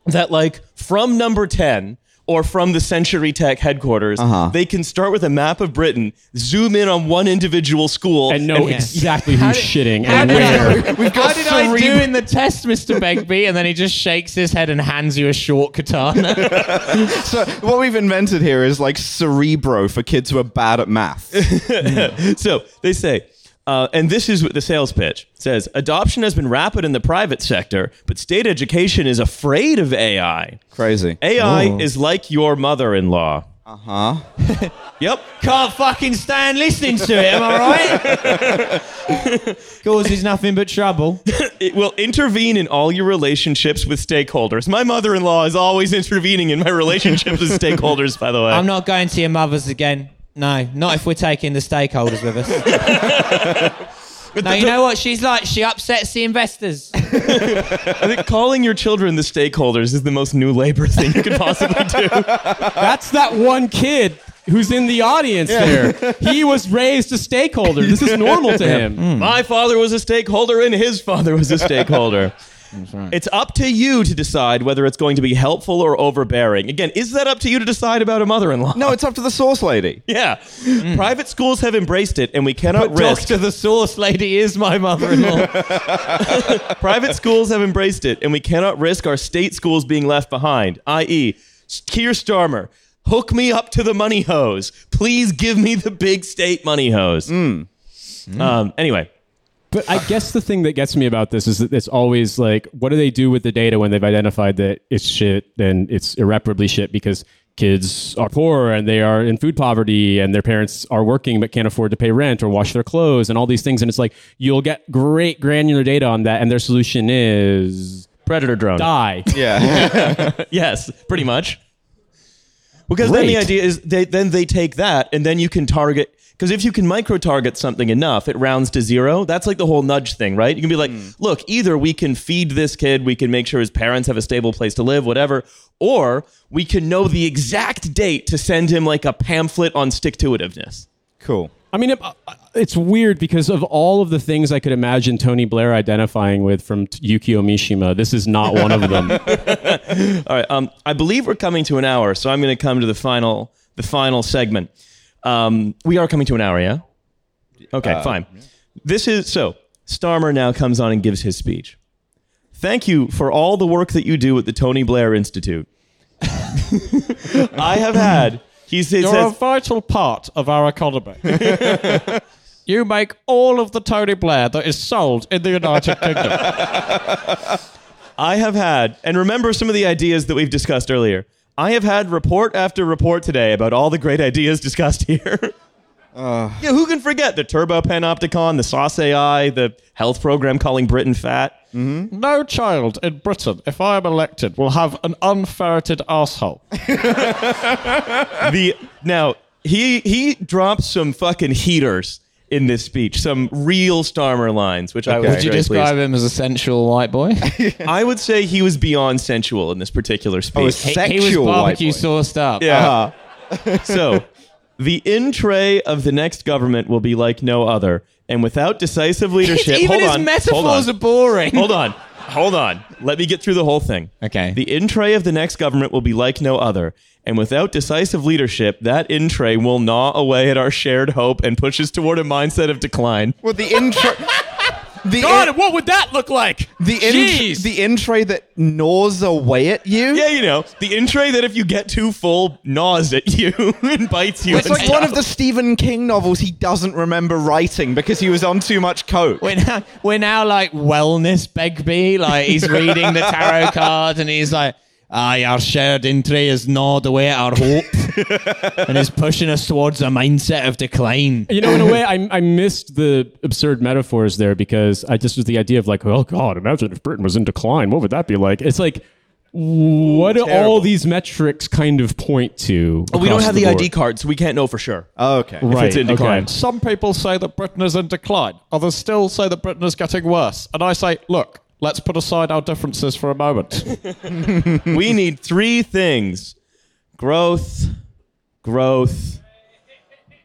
that like from number 10 or from the Century Tech headquarters, Uh-huh. they can start with a map of Britain, zoom in on one individual school, and know exactly who's shitting How and did, where. I, We've how got did I do cerebral- in the test, Mr. Begbie? And then he just shakes his head and hands you a short katana. so what we've invented here is like Cerebro for kids who are bad at math. so they say, uh, and this is what the sales pitch says: adoption has been rapid in the private sector, but state education is afraid of AI. Crazy. AI is like your mother-in-law. Uh huh. yep. Can't fucking stand listening to it, am I right? Causes nothing but trouble. It will intervene in all your relationships with stakeholders. My mother-in-law is always intervening in my relationships with stakeholders. By the way, I'm not going to your mother's again. No, not if we're taking the stakeholders with us. no, you know what she's like? She upsets the investors. I think calling your children the stakeholders is the most new labor thing you could possibly do. That's that one kid who's in the audience there. He was raised a stakeholder. This is normal to him. Mm. My father was a stakeholder, and his father was a stakeholder. It's up to you to decide whether it's going to be helpful or overbearing. Again, is that up to you to decide about a mother-in-law? No, it's up to the sauce lady. Yeah. Private schools have embraced it, and we cannot risk. Doctor, the sauce lady is my mother-in-law. Private schools have embraced it, and we cannot risk our state schools being left behind. I.e., Keir Starmer, hook me up to the money hose. Please give me the big state money hose. Um, anyway, But I guess the thing that gets me about this is that it's always like, what do they do with the data when they've identified that it's shit and it's irreparably shit because kids are poor and they are in food poverty and their parents are working but can't afford to pay rent or wash their clothes and all these things. And it's like, you'll get great granular data on that. And their solution is predator drone. die. Yeah. Yes, pretty much. Because then the idea is they then they take that and then you can target because if you can micro target something enough, it rounds to zero. That's like the whole nudge thing, right? You can be like, hmm. look, either we can feed this kid, we can make sure his parents have a stable place to live, whatever, or we can know the exact date to send him like a pamphlet on stick to itiveness. cool. I mean, it, uh, uh, it's weird because of all of the things I could imagine Tony Blair identifying with from Yukio Mishima, this is not one of them. All right. Um, I believe we're coming to an hour, so I'm going to come to the final, the final segment. Um, we are coming to an hour, yeah. Okay, fine. This is so. Starmer now comes on and gives his speech. Thank you for all the work that you do at the Tony Blair Institute. I have had. He says, You're a vital part of our economy. you make all of the Tony Blair that is sold in the United Kingdom. I have had, and remember some of the ideas that we've discussed earlier. I have had report after report today about all the great ideas discussed here. yeah, who can forget the Turbo Panopticon, the Sauce AI, the health program calling Britain fat? Mm-hmm. No child in Britain, if I am elected, will have an unferreted asshole. the now he he drops some fucking heaters in this speech, some real Starmer lines, which I was Would you very describe him as a sensual white boy? I would say he was beyond sensual in this particular oh, speech. he, he was Sexual white barbecue boy. sauced up. Yeah. Uh-huh. so, the in tray of the next government will be like no other, and without decisive leadership. Even hold his on, metaphors hold are boring. hold on, hold on. Let me get through the whole thing. Okay. The in tray of the next government will be like no other, and without decisive leadership, that in tray will gnaw away at our shared hope and push us toward a mindset of decline. Well, the intro. The God, what would that look like? the in, Jeez. the in tray that gnaws away at you. Yeah, you know, the in tray that if you get too full, gnaws at you and bites you. It's and like one of the Stephen King novels he doesn't remember writing because he was on too much coke. We're now, we're now like wellness Begbie. Like he's reading the tarot card and he's like, Aye, our shared entry is gnawed away at our hope and is pushing us towards a mindset of decline. You know, in a way, I, I missed the absurd metaphors there because I just was the idea of like, oh God, imagine if Britain was in decline. What would that be like? It's like, what do all these metrics kind of point to? we don't across have the, board? ID cards, so we can't know for sure. Oh, okay. Right. it's in decline. okay. Some people say that Britain is in decline. Others still say that Britain is getting worse. And I say, look, let's put aside our differences for a moment. we need three things growth, growth,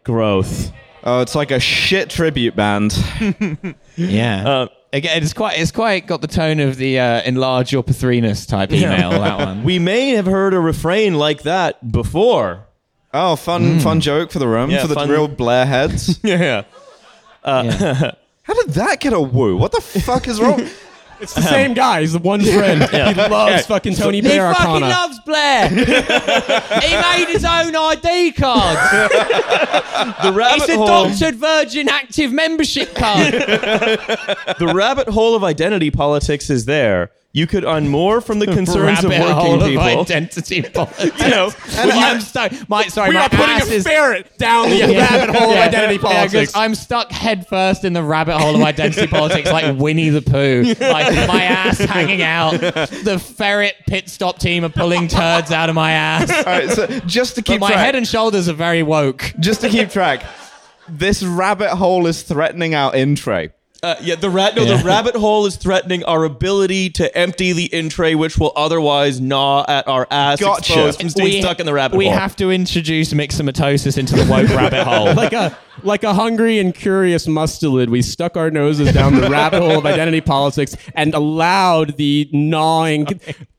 growth. Oh, it's like a shit tribute band. Yeah. Uh, Again, it's quite it's quite got the tone of the uh, enlarge your Pathrinus type email. That one. We may have heard a refrain like that before. Oh, fun, fun joke for the room Yeah, for the fun- real Blair heads. Yeah. Yeah. How did that get a woo? What the fuck is wrong? It's the same guy. He's the one friend. He loves fucking Tony Blair. He Blair fucking Arcana. loves Blair. he made his own ID card. The rabbit It's a hole. doctored Virgin Active membership card. the rabbit hole of identity politics is there. You could earn more from the concerns of Rabbit working hole of people. identity politics. You know, and I'm stuck. My, sorry, We my are putting ass a is ferret down the rabbit hole of Yeah. identity Yeah, 'cause politics. I'm stuck head first in the rabbit hole of identity politics, like Winnie the Pooh. Like my ass hanging out. The ferret pit stop team are pulling turds out of my ass. All right, so just to But keep my track, head and shoulders are very woke. just to keep track, this rabbit hole is threatening our in tray. Uh, yeah, the rat. No, the rabbit hole is threatening our ability to empty the in tray, which will otherwise gnaw at our ass, Gotcha. exposed from staying stuck in the rabbit we hole. have to introduce myxomatosis into the woke rabbit hole. like a like a hungry and curious mustelid, we stuck our noses down the rabbit hole of identity politics and allowed the gnawing,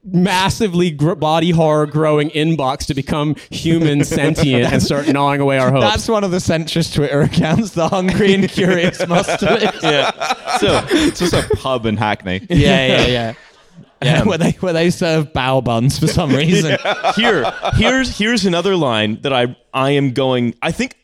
massively gr- body horror growing inbox to become human sentient and start gnawing away our hopes. That's one of the centrist Twitter accounts, the hungry and curious mustelid. yeah. So It's just a pub in Hackney. Yeah, yeah, yeah. Yeah, where they where they serve bao buns for some reason. here, here's here's another line that I I am going. I think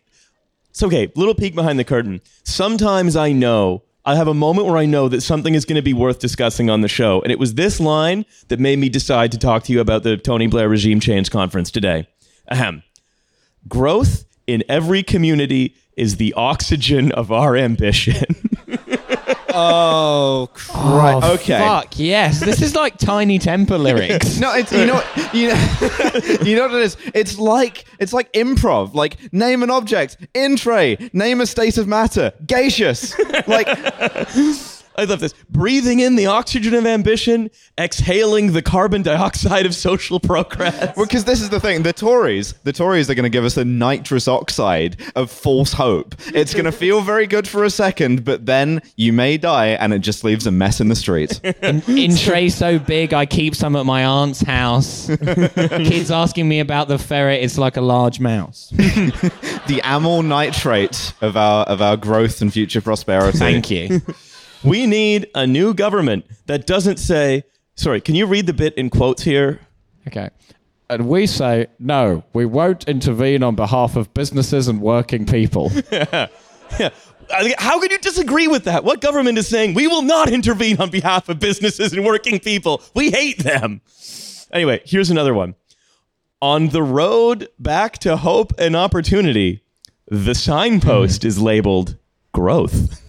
it's okay. Little peek behind the curtain. Sometimes I know. I have a moment where I know that something is going to be worth discussing on the show. And it was this line that made me decide to talk to you about the Tony Blair regime change conference today. Ahem. Growth in every community is the oxygen of our ambition. Oh, right. okay. Fuck yes, this is like Tinie Tempah lyrics. No, it's you know you know you know what it is. It's like it's like improv. Like name an object, in tray. Name a state of matter, gaseous. Like I love this. Breathing in the oxygen of ambition, exhaling the carbon dioxide of social progress. because this is the thing. The Tories, the Tories are going to give us a nitrous oxide of false hope. It's going to feel very good for a second, but then you may die, and it just leaves a mess in the street. In tray so big, I keep some at my aunt's house. Kids asking me about the ferret. It's like a large mouse. the amyl nitrate of our of our growth and future prosperity. Thank you. We need a new government that doesn't say, sorry, can you read the bit in quotes here? Okay. And we say, no, we won't intervene on behalf of businesses and working people. Yeah. Think- How can you disagree with that? What government is saying we will not intervene on behalf of businesses and working people? We hate them. Anyway, here's another one. On the road back to hope and opportunity, the signpost hmm. is labeled growth.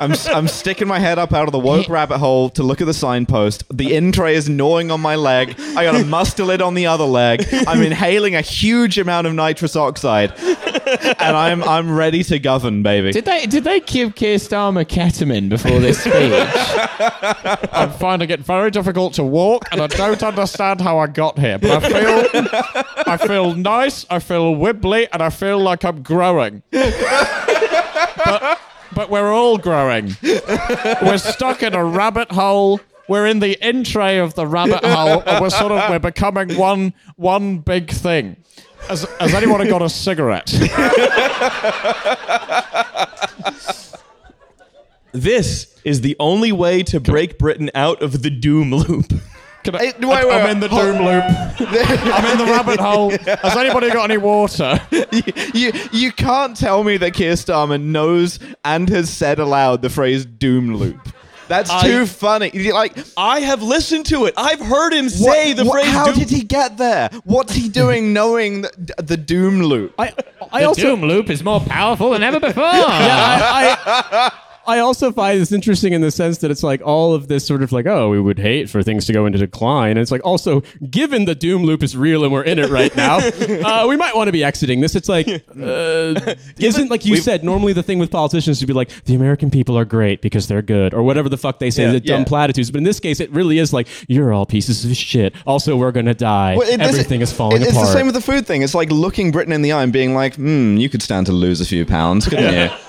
I'm, I'm sticking my head up out of the woke rabbit hole to look at the signpost. The in tray is gnawing on my leg. I got a mustelid on the other leg. I'm inhaling a huge amount of nitrous oxide, and I'm I'm ready to govern, baby. Did they did they give Keir Starmer ketamine before this speech? I'm finding it very difficult to walk, and I don't understand how I got here. But I feel, I feel nice, I feel wibbly, and I feel like I'm growing. But, but we're all growing. We're stuck in a rabbit hole. We're in the in tray of the rabbit hole, and we're sort of we're becoming one one big thing. Has, has anyone got a cigarette? This is the only way to break Britain out of the doom loop. Can I, Hey, wait, wait, I'm wait. in the doom loop. I'm in the rabbit hole. Has anybody got any water? you you can't tell me that Keir Starmer knows and has said aloud the phrase "doom loop." That's I- too funny. Like, I have listened to it. I've heard him say what- the what- phrase. How doom- did he get there? What's he doing, knowing the, the doom loop? I I The also Doom loop is more powerful than ever before. I, I, I also find this interesting in the sense that it's like all of this sort of like, oh, we would hate for things to go into decline. And it's like also, given the doom loop is real and we're in it right now, uh, we might want to be exiting this. It's like, uh, isn't like you said, normally the thing with politicians to be like, the American people are great because they're good, or whatever the fuck they say, Yeah. the dumb Yeah. platitudes. But in this case, it really is like, you're all pieces of shit. Also, we're going to die. Well, it- Everything is falling it- It's apart. the same with the food thing. It's like looking Britain in the eye and being like, hmm, you could stand to lose a few pounds, couldn't you?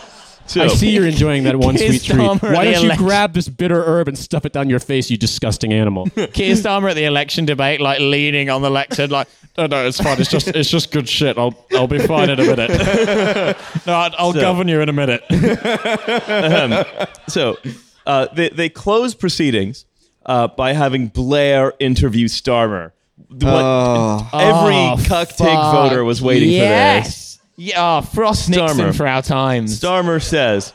So- I see you're enjoying that one sweet treat. Why don't you election- grab this bitter herb and stuff it down your face, you disgusting animal? Keir Starmer at the election debate, like leaning on the lectern, like, No, no, it's fine. It's just, it's just good shit. I'll, I'll be fine in a minute. no, I'll, I'll So- govern you in a minute. So uh, they, they closed proceedings uh, by having Blair interview Starmer. What Oh. every Oh, cuck take voter was waiting for this. Yes. Yeah, oh, Frost Nixon Starmer. for our times. Starmer says,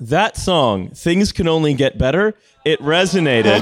that song, Things Can Only Get Better, it resonated.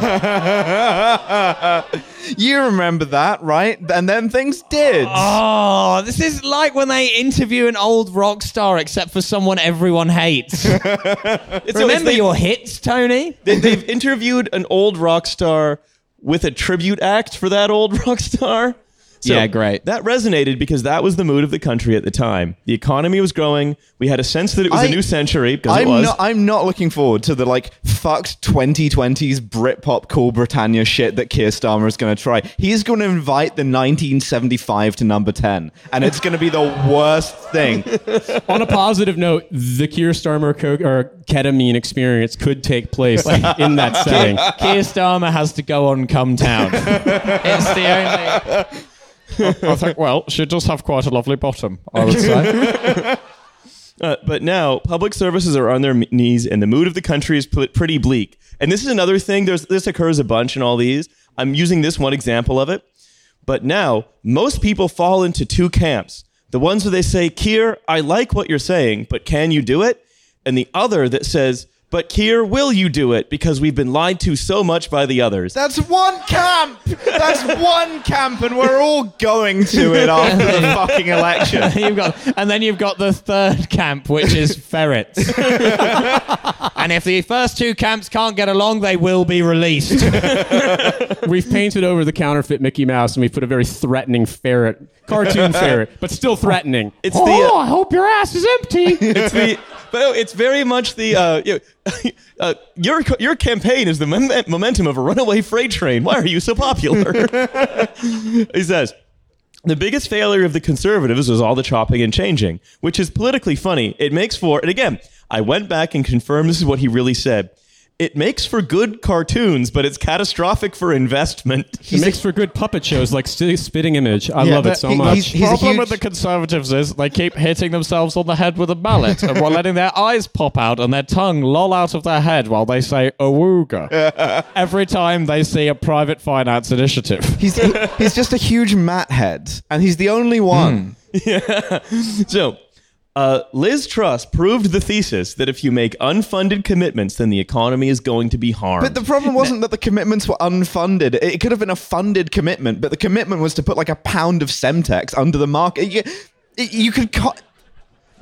You remember that, right? And then things did. Oh, this is like when they interview an old rock star, except for someone everyone hates. It's Remember always- your hits, Tony? they, they've interviewed an old rock star with a tribute act for that old rock star. So Yeah, great. That resonated because that was the mood of the country at the time. The economy was growing. We had a sense that it was a I- new century because I'm was. not. I'm not looking forward to the like fucked 2020s Britpop Cool Britannia shit that Keir Starmer is going to try. He's going to invite the 1975 to number 10, and it's going to be the worst thing. On a positive note, the Keir Starmer co- or ketamine experience could take place in that setting. Keir Starmer has to go on Come Town. it's the only. I think, well, she does have quite a lovely bottom, I would say. Uh, but now public services are on their knees, and the mood of the country is pl- pretty bleak. And this is another thing. There's this occurs a bunch in all these. I'm using this one example of it. But now most people fall into two camps: the ones where they say, "Keir, I like what you're saying, but can you do it?" and the other that says, "But Keir, will you do it? Because we've been lied to so much by the others." That's one camp. That's one camp, and we're all going to it after the fucking election. You've got, and then you've got the third camp, which is ferrets. and if the first two camps can't get along, they will be released. We've painted over the counterfeit Mickey Mouse and we've put a very threatening ferret, cartoon ferret, but still threatening. It's the uh, I hope your ass is empty. it's the but it's very much the uh, you know, uh, your your campaign is the mom- momentum of a runaway freight train. Why are you so popular? he says. The biggest failure of the conservatives was all the chopping and changing, which is politically funny. It makes for, and again, I went back and confirmed this is what he really said. It makes for good cartoons, but it's catastrophic for investment. It makes for good puppet shows like Spitting Image. I Yeah, love it so he- much. he's- he's a problem huge- with the Conservatives is they keep hitting themselves on the head with a mallet and while letting their eyes pop out and their tongue loll out of their head while they say awooga every time they see a private finance initiative. He's he- he's just a huge mat head, and he's the only one. So, uh, Liz Truss proved the thesis that if you make unfunded commitments, then the economy is going to be harmed. But the problem wasn't that the commitments were unfunded. It could have been a funded commitment, but the commitment was to put like a pound of Semtex under the market. You, you could cut.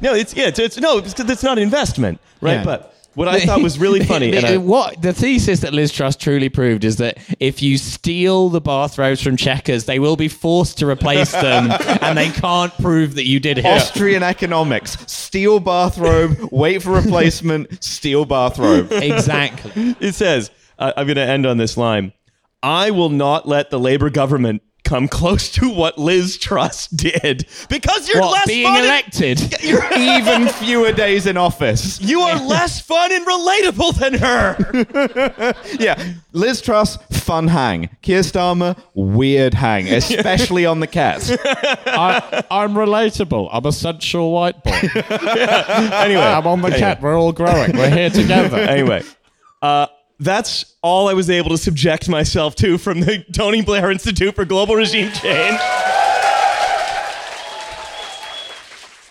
no, it's yeah, it's, it's no, it's, it's not investment, right? Yeah. But what I thought was really funny, and I, what the thesis that Liz Truss truly proved is that if you steal the bathrobes from Chequers, they will be forced to replace them, and they can't prove that you did it. Austrian economics. Steal bathrobe, wait for replacement, steal bathrobe. Exactly. it says, uh, I'm going to end on this line. I will not let the Labor government come close to what Liz Truss did because you're What less being fun. and- elected? you're Even fewer days in office. you are less fun and relatable than her. Yeah. Liz Truss, fun hang. Keir Starmer, weird hang, especially on the cats. I, I'm relatable. I'm a sensual white boy. anyway, I'm on the cat. We're all growing. We're here together. anyway, uh, that's all I was able to subject myself to from the Tony Blair Institute for Global Regime Change.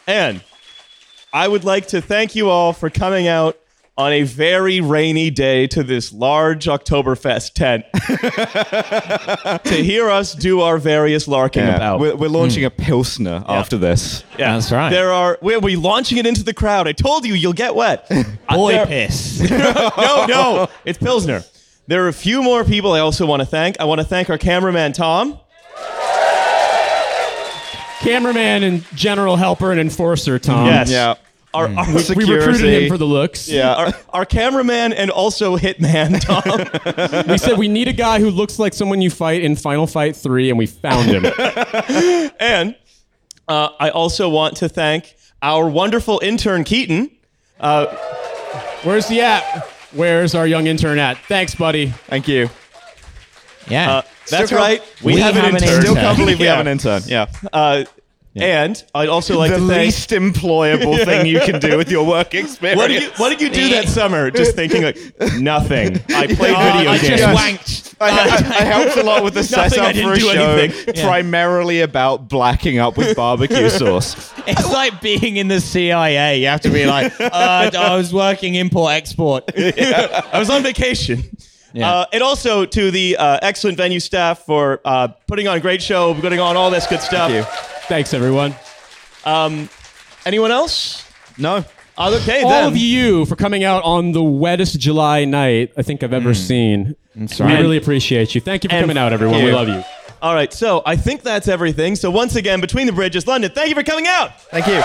And I would like to thank you all for coming out on a very rainy day to this large Oktoberfest tent to hear us do our various larking Yeah. about. We're, we're launching hmm. a Pilsner after this. Yeah, That's right. There are we'll be launching it into the crowd. I told you you'll get wet. Boy There- piss. no, no, it's Pilsner. There are a few more people I also want to thank. I want to thank our cameraman Tom. Cameraman and general helper and enforcer, Tom. Yes. Yeah. Our, Hmm. our, We recruited him for the looks. Yeah. our, our cameraman and also hitman Tom. We said we need a guy who looks like someone you fight in Final Fight 3, and we found him. and uh, I also want to thank our wonderful intern Keaton. Where's he at? Where's our young intern at? Thanks, buddy. Thank you. Yeah. Uh, that's can't- right. We, we have, have an an intern. Still can't believe we Yeah. have an intern. Yeah. Uh, And I'd also like the to thank. least employable thing you can do with your work experience. What did you What did you do that summer? Just thinking like nothing. I played video games. I games. just wanked. I, I, I helped a lot with the Nothing, I setup for didn't a do show, anything. primarily about blacking up with barbecue sauce. It's like being in the CIA. You have to be like, uh, I was working import export. I was on vacation. Yeah. Uh, and also to the uh, excellent venue staff for uh, putting on a great show, putting on all this good stuff. you. Thanks, everyone. Um, anyone else? No. Okay, All then. of you for coming out on the wettest July night I think I've ever mm. seen. That's We really appreciate you. Thank you for And coming out, everyone. We you. love you. All right, so I think that's everything. So once again, between the bridges, London, thank you for coming out. Thank you.